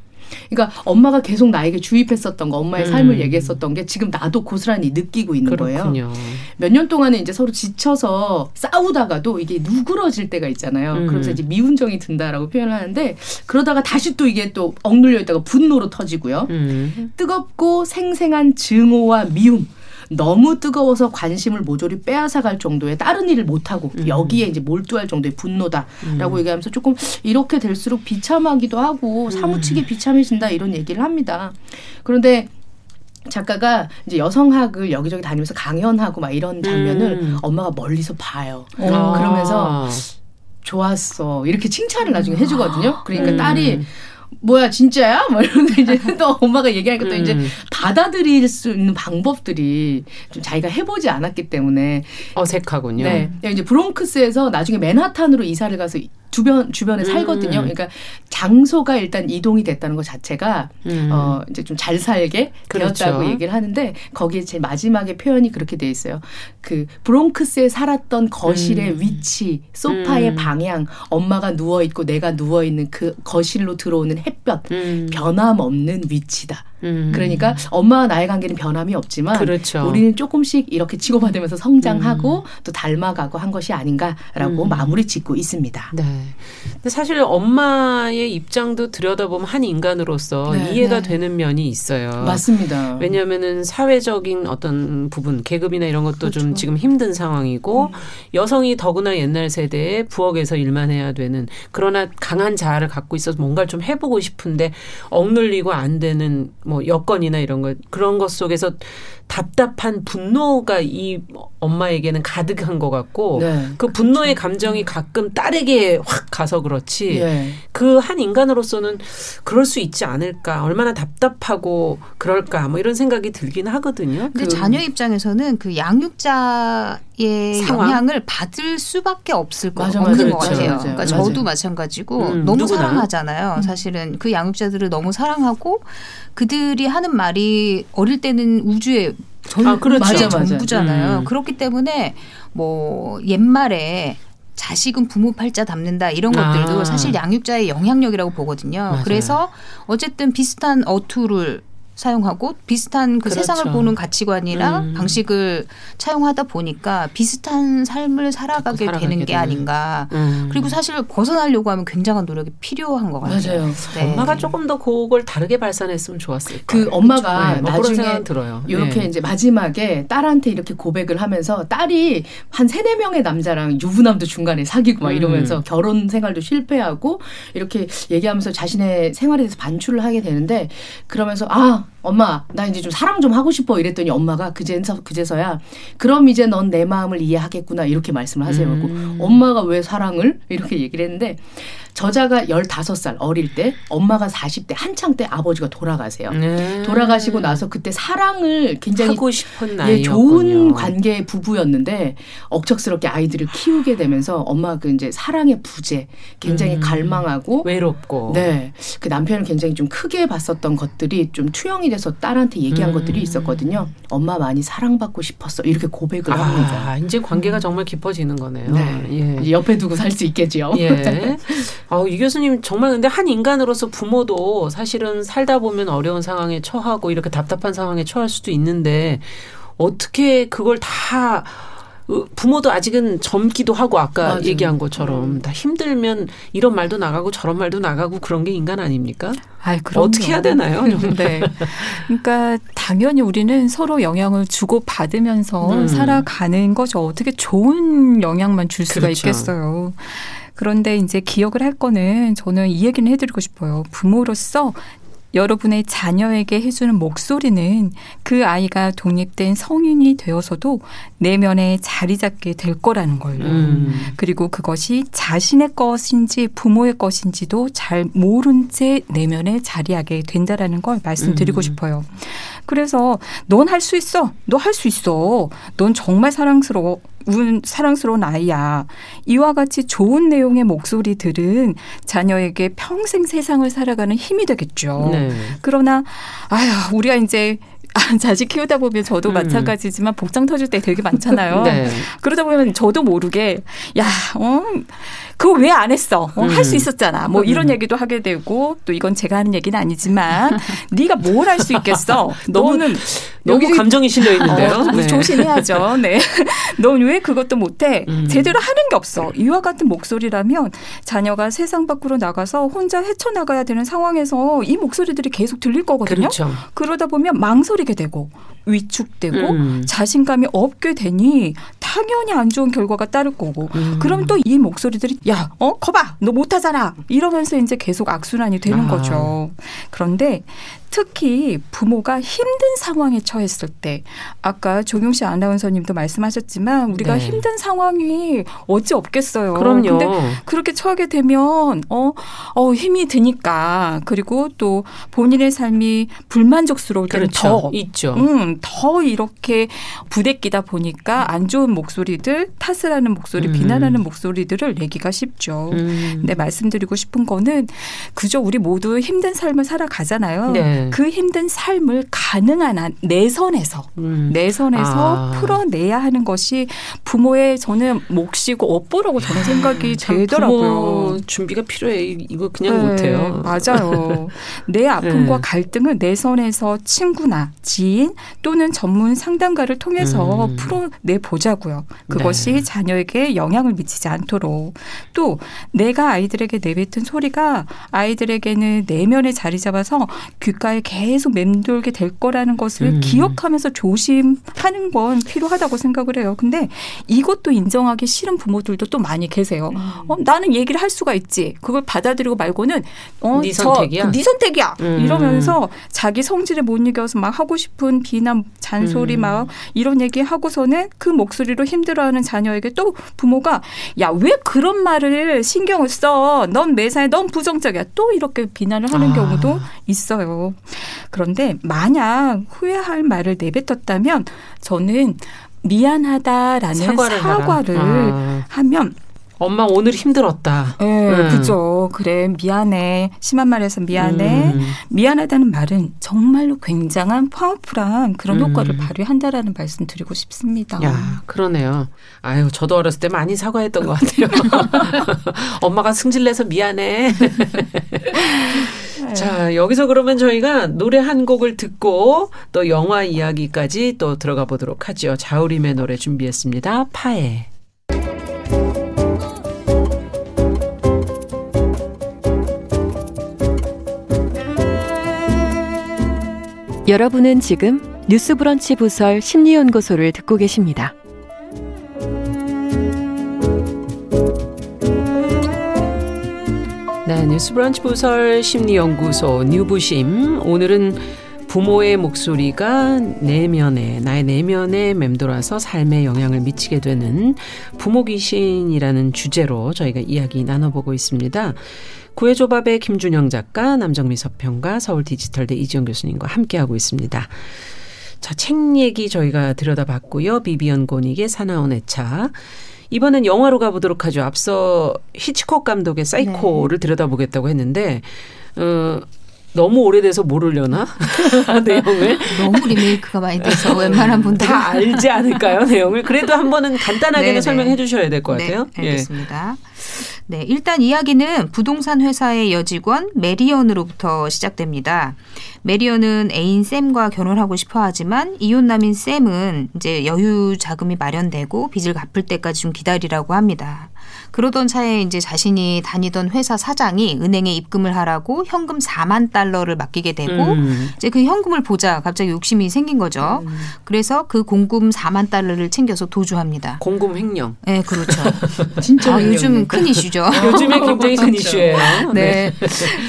그러니까 엄마가 계속 나에게 주입했었던 거, 엄마의 음. 삶을 얘기했었던 게 지금 나도 고스란히 느끼고 있는 거예요. 그렇군요. 몇 년 동안은 이제 서로 지쳐서 싸우다가도 이게 누그러질 때가 있잖아요. 음. 그러면서 이제 미운 정이 든다라고 표현을 하는데 그러다가 다시 또 이게 또 억눌려 있다가 분노로 터지고요. 음. 뜨겁고 생생한 증오와 미움. 너무 뜨거워서 관심을 모조리 빼앗아갈 정도의 다른 일을 못하고 음. 여기에 이제 몰두할 정도의 분노다라고 얘기하면서 조금 이렇게 될수록 비참하기도 하고 사무치게 음. 비참해진다 이런 얘기를 합니다. 그런데 작가가 이제 여성학을 여기저기 다니면서 강연하고 막 이런 장면을 음. 엄마가 멀리서 봐요. 아. 그러면서 좋았어. 이렇게 칭찬을 나중에 해주거든요. 그러니까 음. 딸이 뭐야 진짜야? 뭐 이러면서 이제 [laughs] 또 엄마가 얘기하니까 또 이제 음. 받아들일 수 있는 방법들이 좀 자기가 해보지 않았기 때문에 어색하군요. 네. 이제 브롱크스에서 나중에 맨하탄으로 이사를 가서 주변 주변에 살거든요. 음. 그러니까 장소가 일단 이동이 됐다는 것 자체가 음. 어 이제 좀 잘 살게 그렇죠. 되었다고 얘기를 하는데 거기에 제 마지막에 표현이 그렇게 돼 있어요. 그 브롱크스에 살았던 거실의 음. 위치, 소파의 음. 방향, 엄마가 누워 있고 내가 누워 있는 그 거실로 들어오는 햇볕 음. 변함없는 위치다. 음. 그러니까 엄마와 나의 관계는 변함이 없지만 그렇죠. 우리는 조금씩 이렇게 치고받으면서 성장하고 또 닮아가고 한 것이 아닌가라고 음. 마무리 짓고 있습니다. 네. 근데 사실 엄마의 입장도 들여다보면 한 인간으로서 네, 이해가 네. 되는 면이 있어요. 맞습니다. 왜냐하면은 사회적인 어떤 부분, 계급이나 이런 것도 좀 그렇죠. 지금 힘든 상황이고 음. 여성이 더구나 옛날 세대에 부엌에서 일만 해야 되는 그러나 강한 자아를 갖고 있어서 뭔가를 좀 해보고 싶은데 억눌리고 안 되는 뭐 여건이나 이런 것 그런 것 속에서 답답한 분노가 이 엄마에게는 가득한 것 같고 네. 그 분노의 감정이 가끔 딸에게 확 가서 그렇지 예. 그한 인간으로서는 그럴 수 있지 않을까 얼마나 답답하고 그럴까 뭐 이런 생각이 들긴 하거든요. 근데 그- 자녀 입장에서는 그 양육자의 상황? 영향을 받을 수밖에 없을 거 맞아, 없는 맞아. 것 그렇죠. 같아요. 맞아요. 그러니까 맞아요. 저도 마찬가지고 음, 너무 누구나. 사랑하잖아요. 사실은 그 양육자들을 너무 사랑하고 그들이 하는 말이 어릴 때는 우주의 전 아, 그렇죠. 맞아, 맞아. 전부잖아요. 음. 그렇기 때문에 뭐 옛말에 자식은 부모 팔자 담는다 이런 것들도 아. 사실 양육자의 영향력이라고 보거든요. 맞아요. 그래서 어쨌든 비슷한 어투를 사용하고 비슷한 그 그렇죠. 세상을 보는 가치관이랑 음. 방식을 차용하다 보니까 비슷한 삶을 살아가게 살아가게 되는 게 되는. 아닌가. 음. 그리고 사실 벗어나려고 하면 굉장한 노력이 필요한 것 같아요. 맞아요. 네. 엄마가 조금 더 그걸 다르게 발산했으면 좋았을 그 거예요. 엄마가 네, 뭐 나중에 들어요. 이렇게 네. 이제 마지막에 딸한테 이렇게 고백을 하면서 딸이 한 세네 명의 남자랑 유부남도 중간에 사귀고 막 음. 이러면서 결혼 생활도 실패하고 이렇게 얘기하면서 자신의 생활에 대해서 반출을 하게 되는데 그러면서 아 엄마 나 이제 좀 사랑 좀 하고 싶어 이랬더니 엄마가 그제서 그제서야 그럼 이제 넌 내 마음을 이해하겠구나 이렇게 말씀을 하세요. 음. 엄마가 왜 사랑을 이렇게 얘기를 했는데 저자가 15살 어릴 때 엄마가 40대 한창 때 아버지가 돌아가세요. 네. 돌아가시고 나서 그때 사랑을 굉장히 하고 싶은 예, 나이였군요. 좋은 관계의 부부였는데 억척스럽게 아이들을 키우게 되면서 엄마가 그 이제 사랑의 부재 굉장히 음. 갈망하고 외롭고. 네. 그 남편을 굉장히 좀 크게 봤었던 것들이 좀 투영이 돼서 딸한테 얘기한 음. 것들이 있었거든요. 엄마 많이 사랑받고 싶었어. 이렇게 고백을 합니다. 아, 이제 관계가 정말 깊어지는 거네요. 네. 예. 옆에 두고 살 수 있겠지요. 예. [laughs] 아, 이 교수님 정말 근데 한 인간으로서 부모도 사실은 살다 보면 어려운 상황에 처하고 이렇게 답답한 상황에 처할 수도 있는데 어떻게 그걸 다 으, 부모도 아직은 젊기도 하고 아까 맞아요. 얘기한 것처럼 다 힘들면 이런 말도 나가고 저런 말도 나가고 그런 게 인간 아닙니까? 아이. 어떻게 해야 되나요? [laughs] 네. 그러니까 당연히 우리는 서로 영향을 주고 받으면서 음. 살아가는 거죠. 어떻게 좋은 영향만 줄 수가 그렇죠. 있겠어요. 그런데 이제 기억을 할 거는 저는 이 얘기는 해드리고 싶어요. 부모로서 여러분의 자녀에게 해주는 목소리는 그 아이가 독립된 성인이 되어서도 내면에 자리 잡게 될 거라는 걸요. 음. 그리고 그것이 자신의 것인지 부모의 것인지도 잘 모른 채 내면에 자리하게 된다라는 걸 말씀드리고 음. 싶어요. 그래서 넌 할 수 있어. 너 할 수 있어. 넌 정말 사랑스러워. 운 사랑스러운 아이야. 이와 같이 좋은 내용의 목소리들은 자녀에게 평생 세상을 살아가는 힘이 되겠죠. 네. 그러나 아휴 우리가 이제 [laughs] 자식 키우다 보면 저도 음. 마찬가지지만 복장 터질 때 되게 많잖아요. [laughs] 네. 그러다 보면 저도 모르게 야, 어, 그거 왜 안 했어? 어, 할수 음. 있었잖아. 뭐 이런 얘기도 하게 되고 또 이건 제가 하는 얘기는 아니지만 [laughs] 네가 뭘 할 수 있겠어? 너는 너무 여기- 감정이 실려 있는데요. 어, 네. 조심해야죠. 네. 넌 왜 그것도 못해? 음. 제대로 하는 게 없어. 이와 같은 목소리라면 자녀가 세상 밖으로 나가서 혼자 헤쳐나가야 되는 상황에서 이 목소리들이 계속 들릴 거거든요. 그렇죠. 그러다 보면 망설이 게 되고 위축되고 음. 자신감이 없게 되니 당연히 안 좋은 결과가 따를 거고 음. 그럼 또 이 목소리들이 야, 어, 거봐, 너 못하잖아 이러면서 이제 계속 악순환이 되는 아. 거죠. 그런데 특히 부모가 힘든 상황에 처했을 때 아까 종용 씨 아나운서님도 말씀하셨지만 우리가 네. 힘든 상황이 어찌 없겠어요. 그럼요. 근데 그렇게 처하게 되면 어, 어 힘이 드니까 그리고 또 본인의 삶이 불만족스러울 때는 그렇죠. 더 있죠. 음, 더 이렇게 부대끼다 보니까 안 좋은 목소리들, 탓을 하는 목소리, 음. 비난하는 목소리들을 내기가 쉽죠. 음. 근데 말씀드리고 싶은 거는 그저 우리 모두 힘든 삶을 살아가잖아요. 네. 그 힘든 삶을 가능한 한 내 선에서 음. 내 선에서 아. 풀어내야 하는 것이 부모의 저는 몫이고 업보라고 저는 생각이. 부모 준비가 필요해. 이- 이거 그냥 네, 못해요. 맞아요. [laughs] 내 아픔과 네. 갈등을 내 선에서 친구나 지인 또는 전문 상담가를 통해서 음. 풀어내 보자고요. 그것이 네. 자녀에게 영향을 미치지 않도록 또 내가 아이들에게 내뱉은 소리가 아이들에게는 내면에 자리 잡아서 귓가 에 계속 맴돌게 될 거라는 것을 음. 기억하면서 조심하는 건 필요하다고 생각을 해요. 근데 이것도 인정하기 싫은 부모들도 또 많이 계세요. 어, 나는 얘기를 할 수가 있지. 그걸 받아들이고 말고는 어, 네 저, 선택이야? 그네 선택이야. 음. 이러면서 자기 성질에 못 이겨서 막 하고 싶은 비난, 잔소리 음. 막 이런 얘기 하고서는 그 목소리로 힘들어하는 자녀에게 또 부모가 야 왜 그런 말을 신경을 써? 넌 매사에 넌 부정적이야. 또 이렇게 비난을 하는 아. 경우도 있어요. 그런데 만약 후회할 말을 내뱉었다면 저는 미안하다라는 사과를. 사과를 아. 하면 엄마 오늘 힘들었다. 예, 음. 그죠. 그래, 미안해. 심한 말해서 미안해. 음. 미안하다는 말은 정말로 굉장한 파워풀한 그런 음. 효과를 발휘한다라는 말씀 드리고 싶습니다. 야, 그러네요. 아유, 저도 어렸을 때 많이 사과했던 것 같아요. [laughs] [laughs] 엄마가 승질내서 미안해. [laughs] 자, 여기서 그러면 저희가 노래 한 곡을 듣고 또 영화 이야기까지 또 들어가 보도록 하죠. 자우림의 노래 준비했습니다. 파에. 여러분은 지금 뉴스 브런치 부설 심리연구소를 듣고 계십니다. 네, 뉴스브런치 부설 심리연구소 뉴부심. 오늘은 부모의 목소리가 내면에, 나의 내면에 맴돌아서 삶에 영향을 미치게 되는 부모 귀신이라는 주제로 저희가 이야기 나눠보고 있습니다. 구해조밥의 김준영 작가, 남정미 서평가, 서울 디지털대 이지영 교수님과 함께하고 있습니다. 자, 책 얘기 저희가 들여다봤고요. 비비언 고닉의 사나운 애차. 이번엔 영화로 가보도록 하죠. 앞서 히치콕 감독의 사이코를 들여다보겠다고 했는데, 어, 너무 오래돼서 모르려나? [laughs] 내용을? 너무 리메이크가 많이 돼서 웬만한 분들은 다 알지 않을까요? 내용을. 그래도 한 번은 간단하게는. 설명해 주셔야 될 것 같아요. 네, 알겠습니다. 네, 일단 이야기는 부동산 회사의 여직원 메리언으로부터 시작됩니다. 메리언은 애인 샘과 결혼하고 싶어 하지만 이혼남인 샘은 이제 여유 자금이 마련되고 빚을 갚을 때까지 좀 기다리라고 합니다. 그러던 차에 이제 자신이 다니던 회사 사장이 은행에 입금을 하라고 현금 4만 달러를 맡기게 되고 음. 이제 그 현금을 보자 갑자기 욕심이 생긴 거죠. 그래서 그 공금 4만 달러를 챙겨서 도주합니다. 공금 횡령. 네, 그렇죠. [laughs] 진짜 아. 요즘 큰 이슈죠. [laughs] 요즘에 굉장히 큰 이슈예요. [laughs] 네.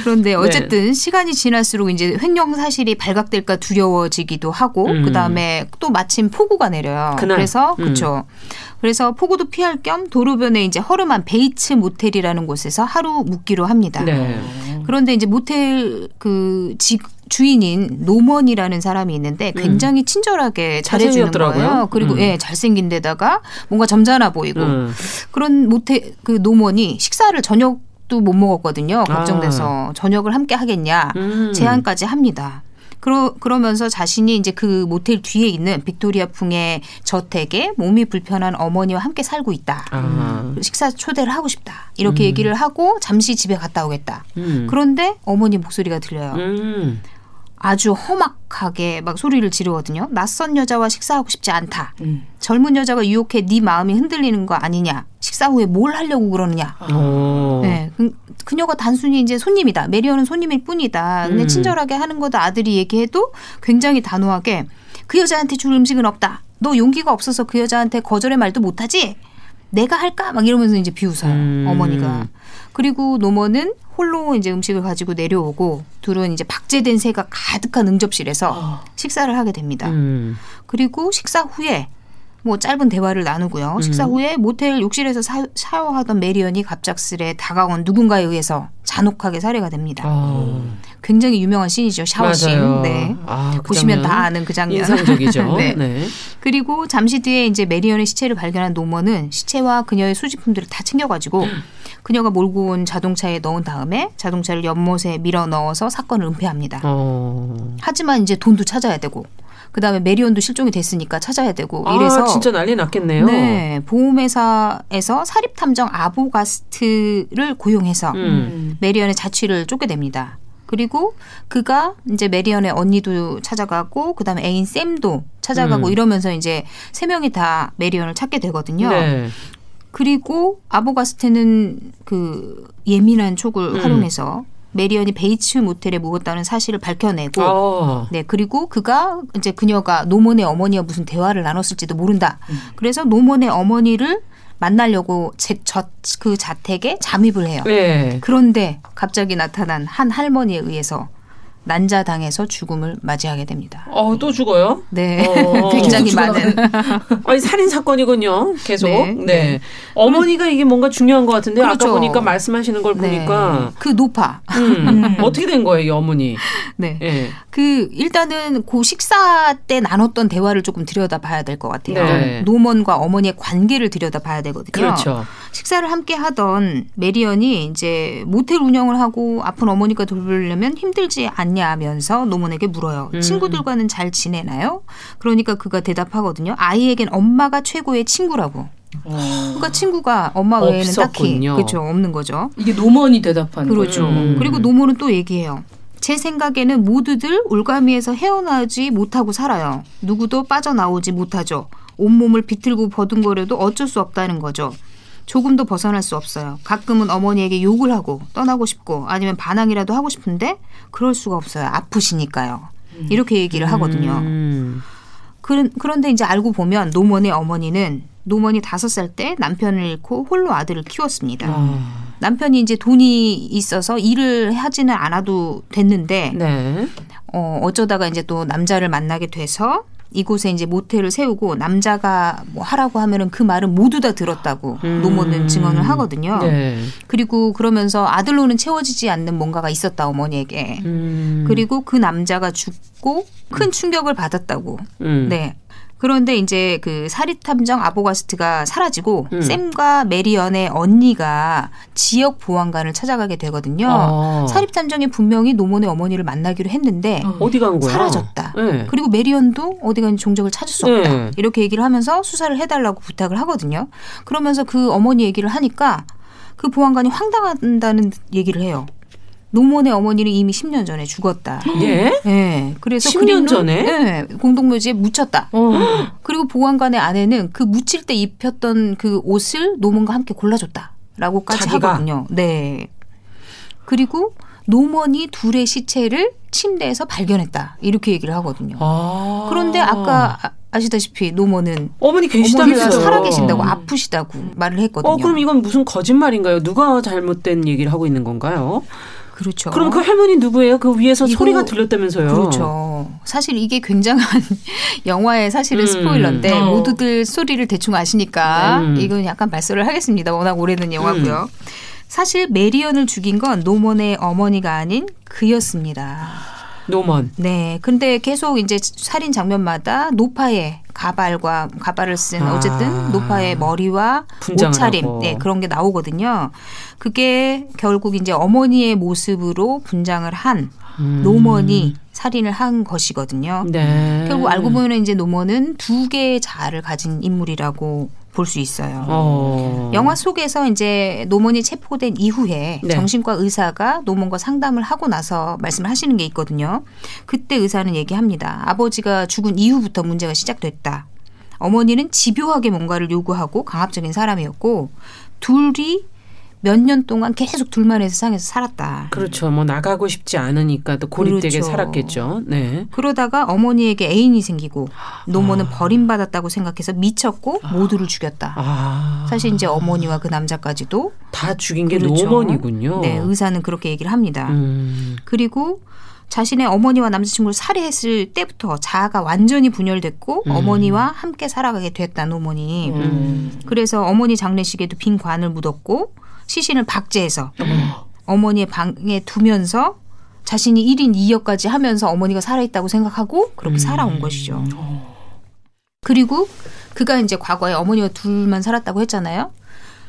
그런데 어쨌든 시간이 지날수록 이제 횡령 사실이 발각될까 두려워지기도 하고 음. 그다음에 또 마침 폭우가 내려요. 그날. 그래서 음. 그렇죠. 그래서 폭우도 피할 겸 도로변에 이제 허름한 베이츠 모텔이라는 곳에서 하루 묵기로 합니다. 네. 그런데 이제 모텔 그 지, 주인인 노먼이라는 사람이 있는데 굉장히 친절하게 잘해주는 음. 거예요. 그리고 음. 예, 잘생긴 데다가 뭔가 점잖아 보이고 음. 그런 모텔 그 노먼이 식사를 저녁 도 못 먹었거든요. 걱정돼서 저녁을 함께 하겠냐 아. 음. 제안까지 합니다. 그러, 그러면서 자신이 이제 그 모텔 뒤에 있는 빅토리아 풍의 저택에 몸이 불편한 어머니와 함께 살고 있다. 아. 식사 초대를 하고 싶다. 이렇게 얘기를 하고 잠시 집에 갔다 오겠다. 음. 그런데 어머니 목소리가 들려요. 음. 아주 험악하게 막 소리를 지르거든요. 낯선 여자와 식사하고 싶지 않다. 젊은 여자가 유혹해 네 마음이 흔들리는 거 아니냐. 식사 후에 뭘 하려고 그러느냐. 오. 네, 그, 그녀가 단순히 이제 손님이다. 메리어는 손님일 뿐이다. 그냥 음. 친절하게 하는 거다. 아들이 얘기해도 굉장히 단호하게 그 여자한테 줄 음식은 없다. 너 용기가 없어서 그 여자한테 거절의 말도 못하지? 내가 할까? 막 이러면서 이제 비웃어요. 음. 어머니가. 그리고 노모는 홀로 이제 음식을 가지고 내려오고 둘은 이제 박제된 새가 가득한 응접실에서 식사를 하게 됩니다. 음. 그리고 식사 후에 뭐 짧은 대화를 나누고요. 식사 후에 모텔 욕실에서 사, 샤워하던 메리언이 갑작스레 다가온 누군가에 의해서 잔혹하게 살해가 됩니다. 아, 굉장히 유명한 씬이죠. 샤워씬. 네. 아, 그 보시면 다 아는 그 장면. 인상적이죠. [laughs] 네. 네. 그리고 잠시 뒤에 이제 메리언의 시체를 발견한 노먼은 시체와 그녀의 수집품들을 다 챙겨가지고 [gasps] 그녀가 몰고 온 자동차에 넣은 다음에 자동차를 연못에 밀어 넣어서 사건을 은폐합니다. 어. 하지만 이제 돈도 찾아야 되고 그 다음에 메리언도 실종이 됐으니까 찾아야 되고 이래서 아, 진짜 난리 났겠네요. 네 보험회사에서 사립 탐정 아보가스트를 고용해서 음. 메리언의 자취를 쫓게 됩니다. 그리고 그가 이제 메리언의 언니도 찾아가고 그다음에 애인 샘도 찾아가고 음. 이러면서 이제 세 명이 다 메리언을 찾게 되거든요. 네. 그리고 아보가스트는 그 예민한 촉을 음. 활용해서 메리언이 베이츠 모텔에 묵었다는 사실을 밝혀내고 아. 네 그리고 그가 이제 그녀가 노먼의 어머니와 무슨 대화를 나눴을지도 모른다. 음. 그래서 노먼의 어머니를 만나려고 제, 저, 그 자택에 잠입을 해요. 네. 그런데 갑자기 나타난 한 할머니에 의해서 난자당해서 죽음을 맞이하게 됩니다. 어, 또 죽어요? 네, 어. [laughs] 굉장히 많은. 아니 살인 사건이군요. 계속. 네. 네, 네. 어머니가 이게 뭔가 중요한 것 같은데 아까 그렇죠. 보니까 말씀하시는 걸 보니까 그 노파. [laughs] 음, 어떻게 된 거예요, 이 어머니? 네. 예. 그 일단은 그 식사 때 나눴던 대화를 조금 들여다 봐야 될 것 같아요. 네. 노먼과 어머니의 관계를 들여다 봐야 되거든요. 그렇죠. 식사를 함께 하던 메리언이 이제 모텔 운영을 하고 아픈 어머니가 돌보려면 힘들지 않냐면서 노먼에게 물어요. 음. 친구들과는 잘 지내나요? 그러니까 그가 대답하거든요. 아이에겐 엄마가 최고의 친구라고. 그러니까 친구가 엄마 외에는 딱히 없었군요. 그렇죠 없는 거죠. 이게 노먼이 대답하는 그렇죠. 거죠. 음. 그리고 노모는 또 얘기해요. 제 생각에는 모두들 올가미에서 헤어나오지 못하고 살아요. 누구도 빠져나오지 못하죠. 온몸을 비틀고 버둥거려도 어쩔 수 없다는 거죠. 조금도 벗어날 수 없어요. 가끔은 어머니에게 욕을 하고 떠나고 싶고 아니면 반항이라도 하고 싶은데 그럴 수가 없어요. 아프시니까요. 이렇게 얘기를 하거든요. 음. 그런, 그런데 이제 알고 보면 노먼의 어머니는 노먼이 다섯 살 때 남편을 잃고 홀로 아들을 키웠습니다. 아, 남편이 이제 돈이 있어서 일을 하지는 않아도 됐는데 네. 어, 어쩌다가 이제 또 남자를 만나게 돼서 이곳에 이제 모텔을 세우고 남자가 뭐 하라고 하면은 그 말은 모두 다 들었다고 음. 노모는 증언을 하거든요. 네. 그리고 그러면서 아들로는 채워지지 않는 뭔가가 있었다 어머니에게. 음. 그리고 그 남자가 죽고 큰 충격을 받았다고. 음. 네. 그런데 이제 그 사립 탐정 아보가스트가 사라지고 음. 샘과 메리언의 언니가 지역 보안관을 찾아가게 되거든요. 아. 사립 탐정이 분명히 노먼의 어머니를 만나기로 했는데 어디 간 거야? 사라졌다. 네. 그리고 메리언도 어디 간 종적을 찾을 수 없다. 네. 이렇게 얘기를 하면서 수사를 해달라고 부탁을 하거든요. 그러면서 그 어머니 얘기를 하니까 그 보안관이 황당하다는 얘기를 해요. 노몬의 어머니는 이미 10년 전에 죽었다. [gasps] 예? 네. 그래서 10년 그림을, 전에? 네, 공동묘지에 묻혔다. 어. [gasps] 그리고 보안관의 아내는 그 묻힐 때 입혔던 그 옷을 노몬과 함께 골라줬다라고까지 자기가? 하거든요. 네. 그리고 노먼이 둘의 시체를 침대에서 발견했다. 이렇게 얘기를 하거든요. 아. 그런데 아까 아- 아시다시피 노먼은 어머니 어머니가 계시다면서요? 살아 계신다고 아프시다고 말을 했거든요. 어, 그럼 이건 무슨 거짓말인가요? 누가 잘못된 얘기를 하고 있는 건가요? 그렇죠. 그럼 그 할머니 누구예요? 그 위에서 이거- 소리가 들렸다면서요? 그렇죠. 사실 이게 굉장한 [laughs] 영화의 사실은 음. 스포일러인데 어. 모두들 소리를 대충 아시니까 음. 이건 약간 말씀을 하겠습니다. 워낙 오래된 영화고요. 사실 메리언을 죽인 건 노먼의 어머니가 아닌 그였습니다. 노먼. 네. 근데 계속 이제 살인 장면마다 노파의 가발과 가발을 쓴 아. 어쨌든 노파의 머리와 옷차림 하고. 네, 그런 게 나오거든요. 그게 결국 이제 어머니의 모습으로 분장을 한 음. 노먼이 살인을 한 것이거든요. 네. 결국 알고 보면 이제 노먼은 두 개의 자아를 가진 인물이라고 볼 수 있어요. 어. 영화 속에서 이제 노먼이 체포된 이후에 네. 정신과 의사가 노먼과 상담을 하고 나서 말씀을 하시는 게 있거든요. 그때 의사는 얘기합니다. 아버지가 죽은 이후부터 문제가 시작됐다. 어머니는 집요하게 뭔가를 요구하고 강압적인 사람이었고 둘이 몇 년 동안 계속 둘만의 세상에서 살았다. 그렇죠. 뭐 나가고 싶지 않으니까 또 고립되게 그렇죠. 살았겠죠. 네. 그러다가 어머니에게 애인이 생기고 노모는 버림받았다고 생각해서 미쳤고 모두를 죽였다. 아. 사실 이제 어머니와 그 남자까지도 다 죽인 게 그렇죠. 노먼이군요. 네, 의사는 그렇게 얘기를 합니다. 음. 그리고 자신의 어머니와 남자친구를 살해했을 때부터 자아가 완전히 분열됐고 음. 어머니와 함께 살아가게 됐다 노모니. 음. 그래서 어머니 장례식에도 빈 관을 묻었고 시신을 박제해서 어머니의 방에 두면서 자신이 1인 2역까지 하면서 어머니가 살아있다고 생각하고 그렇게 음. 살아온 것이죠. 그리고 그가 이제 과거에 어머니와 둘만 살았다고 했잖아요.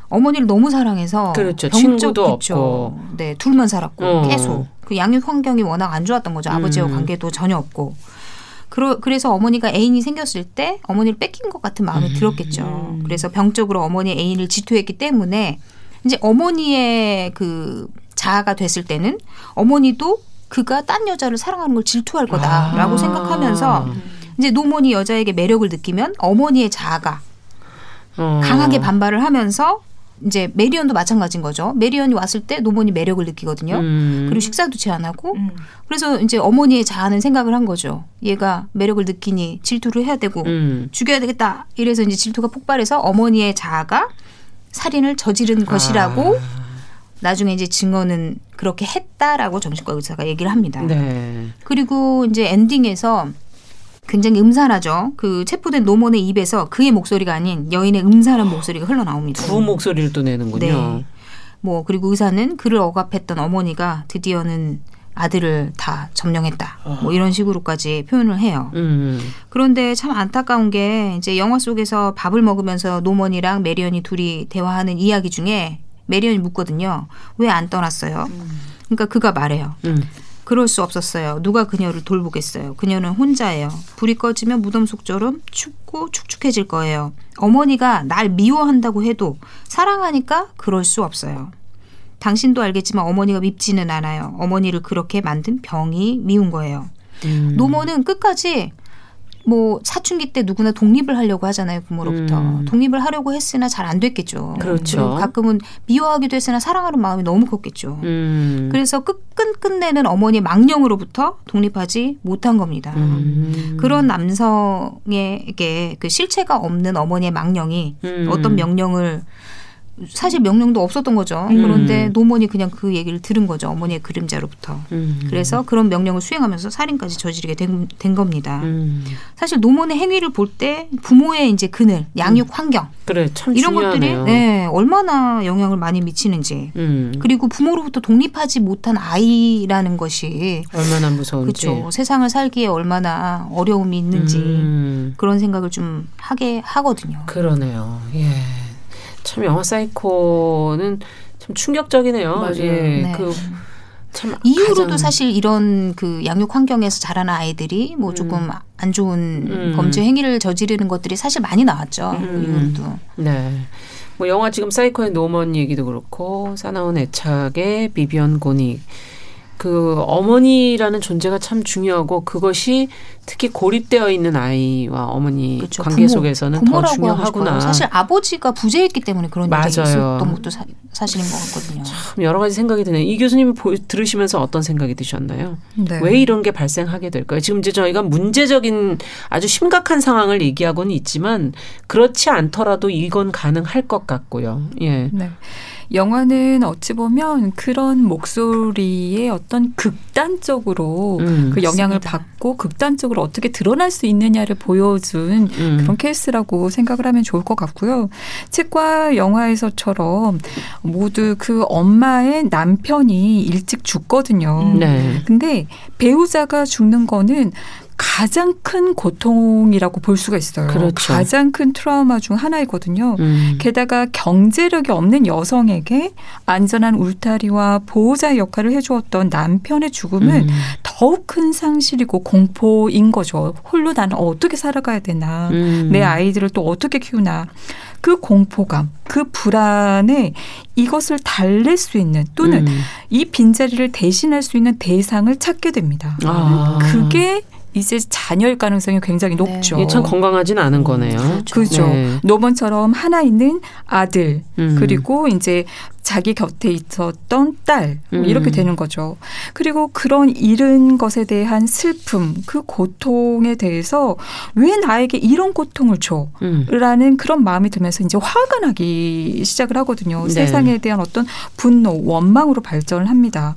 어머니를 너무 사랑해서 그렇죠. 병적 친구도 그쵸. 없고. 네 둘만 살았고 어. 계속 그 양육 환경이 워낙 안 좋았던 거죠. 아버지와 음. 관계도 전혀 없고. 그러, 그래서 어머니가 애인이 생겼을 때 어머니를 뺏긴 것 같은 마음이 들었겠죠. 음. 그래서 병적으로 어머니의 애인을 질투했기 때문에 이제 어머니의 그 자아가 됐을 때는 어머니도 그가 딴 여자를 사랑하는 걸 질투할 거다라고 아. 생각하면서 이제 노먼이 여자에게 매력을 느끼면 어머니의 자아가 어. 강하게 반발을 하면서 이제 메리언도 마찬가지인 거죠. 메리언이 왔을 때 노먼이 매력을 느끼거든요. 음. 그리고 식사도 제안하고 음. 그래서 이제 어머니의 자아는 생각을 한 거죠. 얘가 매력을 느끼니 질투를 해야 되고 음. 죽여야 되겠다. 이래서 이제 질투가 폭발해서 어머니의 자아가 살인을 저지른 것이라고 아. 나중에 이제 증언은 그렇게 했다라고 정신과 의사가 얘기를 합니다. 네. 그리고 이제 엔딩에서 굉장히 음산하죠. 그 체포된 노먼의 입에서 그의 목소리가 아닌 여인의 음산한 목소리가 흘러나옵니다. 두 목소리를 또 내는군요. 네. 뭐 그리고 의사는 그를 억압했던 어머니가 드디어는 아들을 다 점령했다. 뭐 이런 식으로까지 표현을 해요. 음. 그런데 참 안타까운 게 이제 영화 속에서 밥을 먹으면서 노먼이랑 메리언이 둘이 대화하는 이야기 중에 메리언이 묻거든요. 왜 안 떠났어요? 그러니까 그가 말해요. 음. 그럴 수 없었어요. 누가 그녀를 돌보겠어요. 그녀는 혼자예요. 불이 꺼지면 무덤 속처럼 춥고 축축해질 거예요. 어머니가 날 미워한다고 해도 사랑하니까 그럴 수 없어요. 당신도 알겠지만 어머니가 밉지는 않아요. 어머니를 그렇게 만든 병이 미운 거예요. 음. 노먼은 끝까지 뭐 사춘기 때 누구나 독립을 하려고 하잖아요 부모로부터 음. 독립을 하려고 했으나 잘 안 됐겠죠. 그렇죠. 그리고 가끔은 미워하기도 했으나 사랑하는 마음이 너무 컸겠죠. 음. 그래서 끝 끝 끝내는 어머니 망령으로부터 독립하지 못한 겁니다. 음. 그런 남성에게 그 실체가 없는 어머니의 망령이 음. 어떤 명령을 사실 명령도 없었던 거죠. 음. 그런데 노몬이 그냥 그 얘기를 들은 거죠. 어머니의 그림자로부터. 음. 그래서 그런 명령을 수행하면서 살인까지 저지르게 된, 된 겁니다. 음. 사실 노몬의 행위를 볼 때 부모의 이제 그늘, 양육 환경 그래 참 이런 것들이 중요하네요. 네, 얼마나 영향을 많이 미치는지 음. 그리고 부모로부터 독립하지 못한 아이라는 것이 얼마나 무서운지. 그렇죠. 세상을 살기에 얼마나 어려움이 있는지 음. 그런 생각을 좀 하게 하거든요. 그러네요. 예. 참 영화 사이코는 참 충격적이네요. 맞아요. 예. 네. 그참 이후로도 사실 이런 그 양육 환경에서 자라는 아이들이 뭐 조금 안 좋은 음. 범죄 행위를 저지르는 것들이 사실 많이 나왔죠. 음. 이후로도. 네. 뭐 영화 지금 사이코의 노먼 얘기도 그렇고 사나운 애착의 비비언 고닉 그 어머니라는 존재가 참 중요하고 그것이 특히 고립되어 있는 아이와 어머니 그렇죠. 관계 부모, 속에서는 더 중요하구나. 사실 아버지가 부재했기 때문에 그런 일이 맞아요. 있었던 것도 사, 실인 것 같거든요. 참 여러 가지 생각이 드네요. 이 교수님 보, 들으시면서 어떤 생각이 드셨나요? 네. 왜 이런 게 발생하게 될까요? 지금 이제 저희가 문제적인 아주 심각한 상황을 얘기하고는 있지만 그렇지 않더라도 이건 가능할 것 같고요. 예. 네. 영화는 어찌 보면 그런 목소리의 어떤 극단적으로 음, 그 영향을 맞습니다. 받고 극단적으로 어떻게 드러날 수 있느냐를 보여준 음. 그런 케이스라고 생각을 하면 좋을 것 같고요. 책과 영화에서처럼 모두 그 엄마의 남편이 일찍 죽거든요. 네. 근데 배우자가 죽는 거는 가장 큰 고통이라고 볼 수가 있어요. 그렇죠. 가장 큰 트라우마 중 하나이거든요. 음. 게다가 경제력이 없는 여성에게 안전한 울타리와 보호자의 역할을 해주었던 남편의 죽음은 음. 더욱 큰 상실이고 공포인 거죠. 홀로 나는 어떻게 살아가야 되나. 음. 내 아이들을 또 어떻게 키우나. 그 공포감, 그 불안에 이것을 달랠 수 있는 또는 음. 이 빈자리를 대신할 수 있는 대상을 찾게 됩니다. 아. 그게 이제 자녀일 가능성이 굉장히 네. 높죠. 이게 참 건강하진 않은 거네요. 그죠. 네. 노번처럼 하나 있는 아들 음. 그리고 이제 자기 곁에 있었던 딸뭐 음. 이렇게 되는 거죠. 그리고 그런 잃은 것에 대한 슬픔, 그 고통에 대해서 왜 나에게 이런 고통을 줘? 음. 라는 그런 마음이 들면서 이제 화가 나기 시작을 하거든요. 네. 세상에 대한 어떤 분노, 원망으로 발전을 합니다.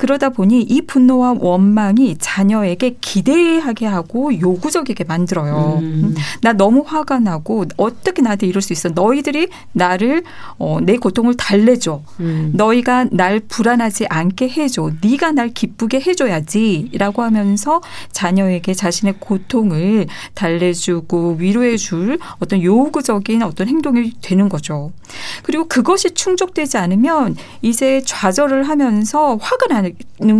그러다 보니 이 분노와 원망이 자녀에게 기대하게 하고 요구적이게 만들어요. 음. 나 너무 화가 나고 어떻게 나한테 이럴 수 있어? 너희들이 나를 어, 내 고통을 달래줘. 음. 너희가 날 불안하지 않게 해줘. 네가 날 기쁘게 해줘야지라고 하면서 자녀에게 자신의 고통을 달래주고 위로해줄 어떤 요구적인 어떤 행동이 되는 거죠. 그리고 그것이 충족되지 않으면 이제 좌절을 하면서 화가 나는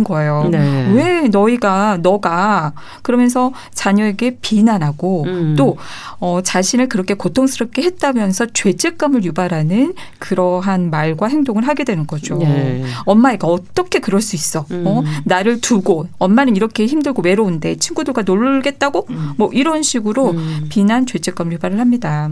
거예요. 네. 왜 너희가 너가 그러면서 자녀에게 비난하고 음. 또 어, 자신을 그렇게 고통스럽게 했다면서 죄책감을 유발하는 그러한 말과 행동을 하게 되는 거죠. 네. 엄마가 어떻게 그럴 수 있어? 어? 음. 나를 두고 엄마는 이렇게 힘들고 외로운데 친구들과 놀겠다고? 뭐 이런 식으로 음. 비난, 죄책감 유발을 합니다.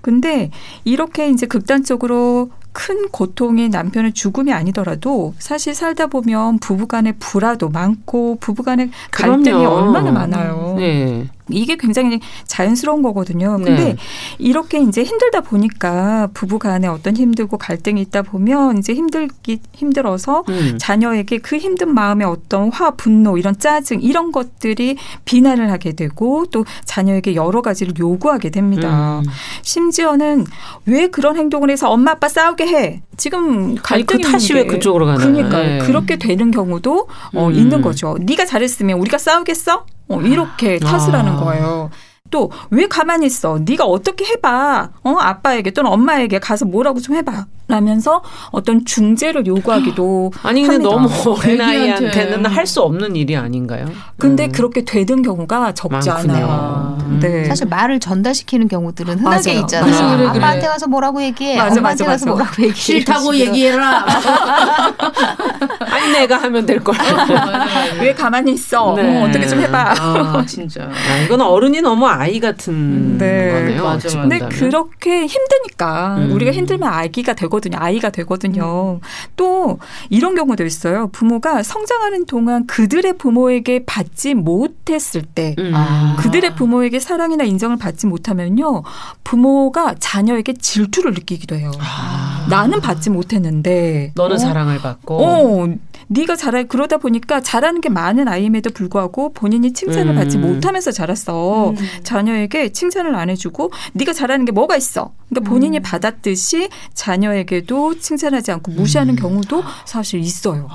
근데 이렇게 이제 극단적으로 큰 고통이 남편의 죽음이 아니더라도 사실 살다 보면 부부간의 불화도 많고 부부간의 갈등이 그럼요. 얼마나 많아요. 네. 이게 굉장히 자연스러운 거거든요. 근데 네. 이렇게 이제 힘들다 보니까 부부 간에 어떤 힘들고 갈등이 있다 보면 이제 힘들기 힘들어서 음. 자녀에게 그 힘든 마음의 어떤 화, 분노, 이런 짜증 이런 것들이 비난을 하게 되고 또 자녀에게 여러 가지를 요구하게 됩니다. 음. 심지어는 왜 그런 행동을 해서 엄마 아빠 싸우게 해? 지금 아니, 그 갈등이 탓이 왜 게. 그쪽으로 가나? 그러니까 네. 그렇게 되는 경우도 어, 음. 있는 거죠. 네가 잘했으면 우리가 싸우겠어? 어, 이렇게 탓을 아. 하는 거예요. 또 왜 가만히 있어? 네가 어떻게 해봐? 어 아빠에게 또는 엄마에게 가서 뭐라고 좀 해봐. 라면서 어떤 중재를 요구하기도 [gasps] 아니 근데 합니다. 너무 어린 아이한테는 애기한테. 할수 없는 일이 아닌가요? 근데 음. 그렇게 되는 경우가 적지 많구나. 않아요. 음. 네. 사실 말을 전달시키는 경우들은 흔하게 맞아요. 있잖아요. 맞아, 그래, 그래. 아빠한테 가서 뭐라고 얘기해. 맞아, 엄마한테 맞아, 가서 맞아. 뭐라고 얘기해. 싫다고. 얘기해라. 아니 내가 하면 될 걸. [laughs] 왜 가만히 있어? 네. 어, 어떻게 좀 해봐. 아 진짜. 아, 이건 어른이 너무 아이 같은 네. 거네요. 맞아. 근데. 그렇게 힘드니까 음. 우리가 힘들면 아기가 되 거든요. 아이가 되거든요. 또 이런 경우도 있어요. 부모가 성장하는 동안 그들의 부모에게 받지 못했을 때 음. 아. 그들의 부모에게 사랑이나 인정을 받지 못하면요. 부모가 자녀에게 질투를 느끼기도 해요. 아. 나는 받지 못했는데 너는 어? 사랑을 받고 어, 네가 잘하 그러다 보니까 잘하는 게 많은 아이임에도 불구하고 본인이 칭찬을 음. 받지 못하면서 자랐어. 음. 자녀에게 칭찬을 안 해주고 네가 잘하는 게 뭐가 있어. 그러니까 본인이 받았듯이 자녀에게도 칭찬하지 않고 무시하는 경우도 사실 있어요.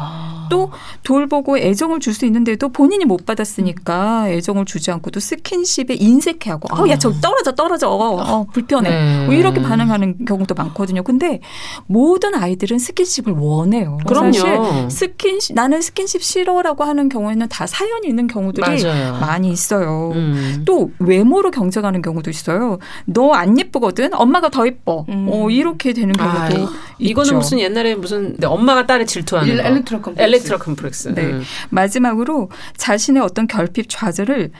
또 돌보고 애정을 줄 수 있는데도 본인이 못 받았으니까 애정을 주지 않고도 스킨십에 인색해하고 어, 야 저 떨어져 떨어져 어, 불편해 네. 뭐 이렇게 반응하는 경우도 많거든요. 근데 모든 아이들은 스킨십을 원해요. 그럼요. 사실 스킨십 나는 스킨십 싫어라고 하는 경우에는 다 사연이 있는 경우들이 맞아요. 많이 있어요. 음. 또 외모로 경쟁하는 경우도 있어요. 너 안 예쁘거든. 엄마가 더 예뻐. 음. 어, 이렇게 되는 경우도 아, 이거는. 무슨 옛날에 무슨 네, 엄마가 딸을 질투하는 일- 거. 엘렉트라 콤플렉스. 엘렉트라 콤플렉스. 네. 음. 마지막으로 자신의 어떤 결핍 좌절을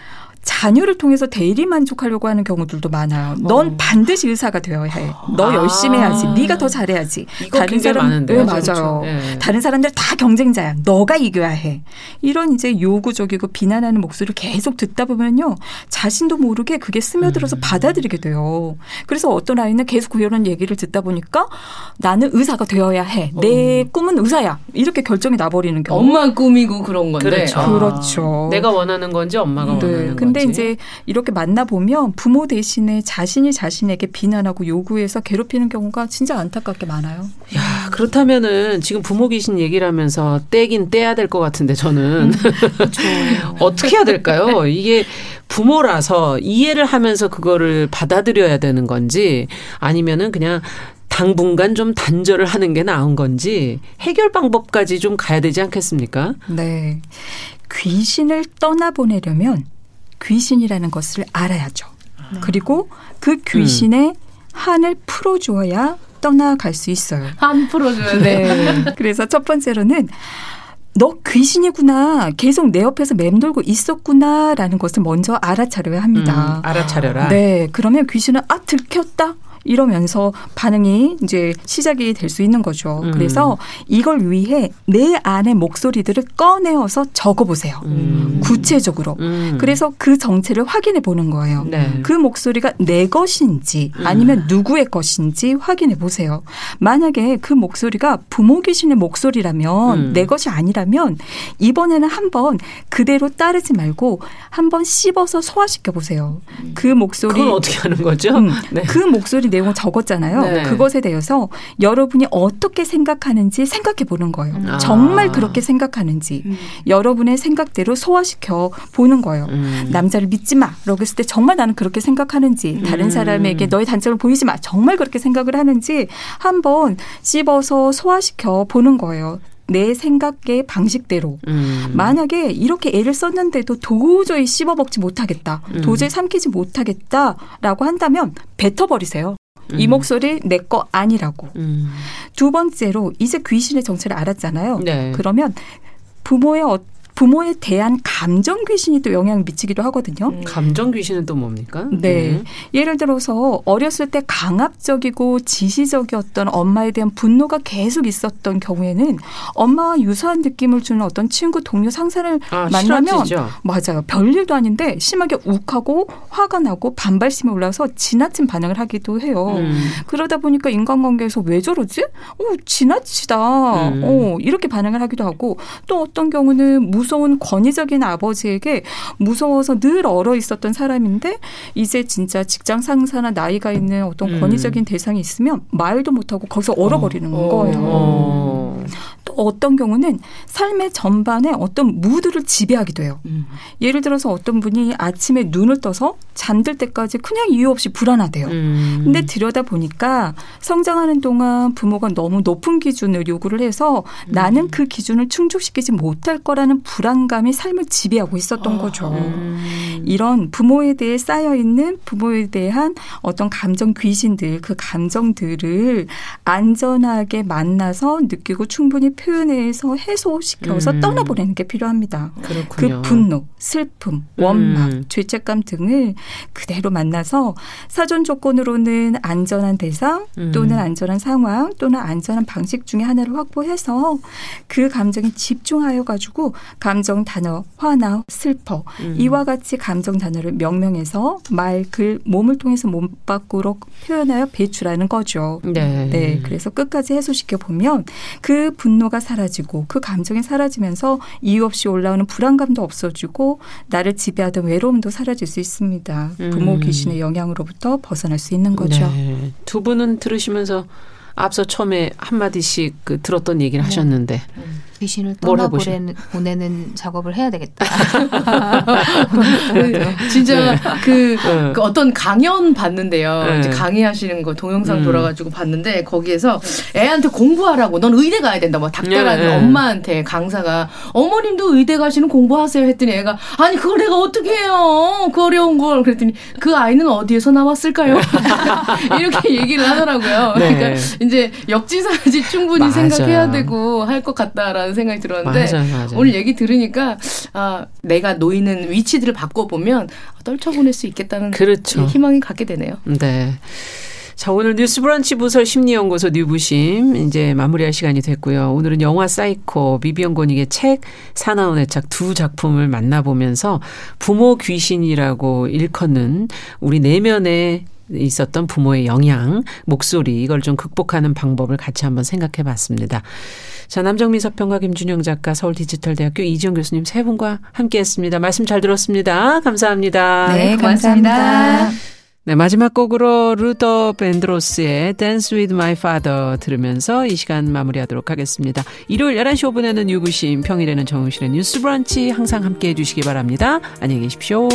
자녀를 통해서 대리 만족하려고 하는 경우들도 많아요. 넌 어. 반드시 의사가 되어야 해. 너 아. 열심히 해야지. 네가 더 잘해야지. 굉장히 많은데요. 네, 그렇죠. 맞아요. 네. 다른 사람들 다 경쟁자야. 너가 이겨야 해. 이런 이제 요구적이고 비난하는 목소리를 계속 듣다 보면요. 자신도 모르게 그게 스며들어서 음. 받아들이게 돼요. 그래서 어떤 아이는 계속 그런 얘기를 듣다 보니까 나는 의사가 되어야 해. 내 꿈은 의사야. 이렇게 결정이 나버리는 경우. 엄마 꿈이고 그런 건데. 그렇죠. 아. 그렇죠. 내가 원하는 건지 엄마가 원하는 네. 근데 건지. 이제 이렇게 만나 보면 부모 대신에 자신이 자신에게 비난하고 요구해서 괴롭히는 경우가 진짜 안타깝게 많아요. 야 그렇다면은 지금 부모 귀신 얘기를 하면서 떼긴 떼야 될 것 같은데 저는 [laughs] 어떻게 해야 될까요? 이게 부모라서 이해를 하면서 그거를 받아들여야 되는 건지 아니면은 그냥 당분간 좀 단절을 하는 게 나은 건지 해결 방법까지 좀 가야 되지 않겠습니까? 네. 귀신을 떠나보내려면 귀신이라는 것을 알아야죠. 그리고 그 귀신의 한을 풀어주어야 떠나갈 수 있어요. 한 풀어줘야 돼. 네. [laughs] 그래서 첫 번째로는 너 귀신이구나. 계속 내 옆에서 맴돌고 있었구나라는 것을 먼저 알아차려야 합니다. 음, 알아차려라. 네. 그러면 귀신은 아 들켰다. 이러면서 반응이 이제 시작이 될 수 있는 거죠. 음. 그래서 이걸 위해 내 안의 목소리들을 꺼내어서 적어보세요. 음. 구체적으로. 음. 그래서 그 정체를 확인해 보는 거예요. 네. 그 목소리가 내 것인지 음. 아니면 누구의 것인지 확인해 보세요. 만약에 그 목소리가 부모 귀신의 목소리라면 음. 내 것이 아니라면 이번에는 한번 그대로 따르지 말고 한번 씹어서 소화시켜 보세요. 그 목소리 그건 어떻게 하는 거죠? 음, 네. 그 목소리 내용을 적었잖아요. 네. 그것에 대해서 여러분이 어떻게 생각하는지 생각해 보는 거예요. 아. 정말 그렇게 생각하는지 여러분의 생각대로 소화시켜 보는 거예요. 음. 남자를 믿지 마. 라고 했을 때 정말 나는 그렇게 생각하는지 다른 음. 사람에게 너의 단점을 보이지 마. 정말 그렇게 생각을 하는지 한번 씹어서 소화시켜 보는 거예요. 내 생각의 방식대로. 음. 만약에 이렇게 애를 썼는데도 도저히 씹어 먹지 못하겠다. 음. 도저히 삼키지 못하겠다라고 한다면 뱉어버리세요. 이 음. 목소리 내 거 아니라고. 음. 두 번째로 이제 귀신의 정체를 알았잖아요. 네. 그러면 부모의 어, 부모에 대한 감정 귀신이 또 영향을 미치기도 하거든요. 감정 귀신은 또 뭡니까? 네. 예를 들어서 어렸을 때 강압적이고 지시적이었던 엄마에 대한 분노가 계속 있었던 경우에는 엄마와 유사한 느낌을 주는 어떤 친구, 동료, 상사를 아, 만나면 싫어지죠. 맞아요. 별일도 아닌데 심하게 욱하고 화가 나고 반발심이 올라서 지나친 반응을 하기도 해요. 음. 그러다 보니까 인간관계에서 왜 저러지? 어, 지나치다. 음. 어, 이렇게 반응을 하기도 하고 또 어떤 경우는 무 서운 권위적인 아버지에게 무서워서 늘 얼어 있었던 사람인데 이제 진짜 직장 상사나 나이가 있는 어떤 음. 권위적인 대상이 있으면 말도 못하고 거기서 얼어버리는 어. 거예요. 어. 또 어떤 경우는 삶의 전반에 어떤 무드를 지배하기도 해요. 음. 예를 들어서 어떤 분이 아침에 눈을 떠서 잠들 때까지 그냥 이유 없이 불안하대요. 음. 근데 들여다 보니까 성장하는 동안 부모가 너무 높은 기준을 요구를 해서 음. 나는 그 기준을 충족시키지 못할 거라는 불안 감이 삶을 지배하고 있었던 거죠. 음. 이런 부모에 대해 쌓여 있는 부모에 대한 어떤 감정 귀신들 그 감정들을 안전하게 만나서 느끼고 충분히 표현해서 해소시켜서 음. 떠나보내는 게 필요합니다. 그렇군요. 그 분노, 슬픔, 원망, 음. 죄책감 등을 그대로 만나서 사전 조건으로는 안전한 대상 음. 또는 안전한 상황 또는 안전한 방식 중에 하나를 확보해서 그 감정에 집중하여 가지고 감정 단어 화나 슬퍼 음. 이와 같이 감정 단어를 명명해서 말, 글, 몸을 통해서 몸 밖으로 표현하여 배출하는 거죠. 네. 네, 그래서 끝까지 해소시켜 보면 그 분노가 사라지고 그 감정이 사라지면서 이유 없이 올라오는 불안감도 없어지고 나를 지배하던 외로움도 사라질 수 있습니다. 부모 음. 귀신의 영향으로부터 벗어날 수 있는 거죠. 네. 두 분은 들으시면서 앞서 처음에 한 마디씩 그 들었던 얘기를 하셨는데 귀신을 뭘 떠나보내는 보내는 작업을 해야 되겠다. [laughs] 그 진짜 그, 네. 그 어떤 강연 봤는데요. 네. 이제 강의하시는 거 동영상 음. 돌아가지고 봤는데 거기에서 애한테 공부하라고 넌 의대 가야 된다. 뭐 닥달하는 네, 네. 엄마한테 강사가 어머님도 의대 가시는 공부하세요 했더니 애가 아니 그걸 내가 어떻게 해요? 그 어려운 걸 그랬더니 그 아이는 어디에서 나왔을까요? [laughs] 이렇게 얘기를 하더라고요. 네. 그러니까 이제 역지사지 충분히 맞아요. 생각해야 되고 할 것 같다라는 생각이 들었는데 맞아요, 맞아요. 오늘 얘기 들으니까 아, 내가 놓이는 위치들을 바꿔보면 떨쳐보낼 수 있겠다는 그렇죠. 예, 희망이 갖게 되네요. 네. 자, 오늘 뉴스 브런치 부설 심리연구소 뉴부심 이제 마무리할 시간이 됐고요. 오늘은 영화 사이코 비비언 고닉의 책 사나운 애착 두 작품을 만나보면서 부모 귀신이라고 일컫는 우리 내면에 있었던 부모의 영향, 목소리 이걸 좀 극복하는 방법을 같이 한번 생각해 봤습니다. 자, 남정미 서평가 김준영 작가 서울 디지털대학교 이지영 교수님 세 분과 함께 했습니다. 말씀 잘 들었습니다. 감사합니다. 네, 감사합니다. 네, 마지막 곡으로 루더 벤드로스의 Dance with My Father 들으면서 이 시간 마무리하도록 하겠습니다. 일요일 11시 5분에는 유부심, 평일에는 정용실의 뉴스 브런치 항상 함께 해주시기 바랍니다. 안녕히 계십시오.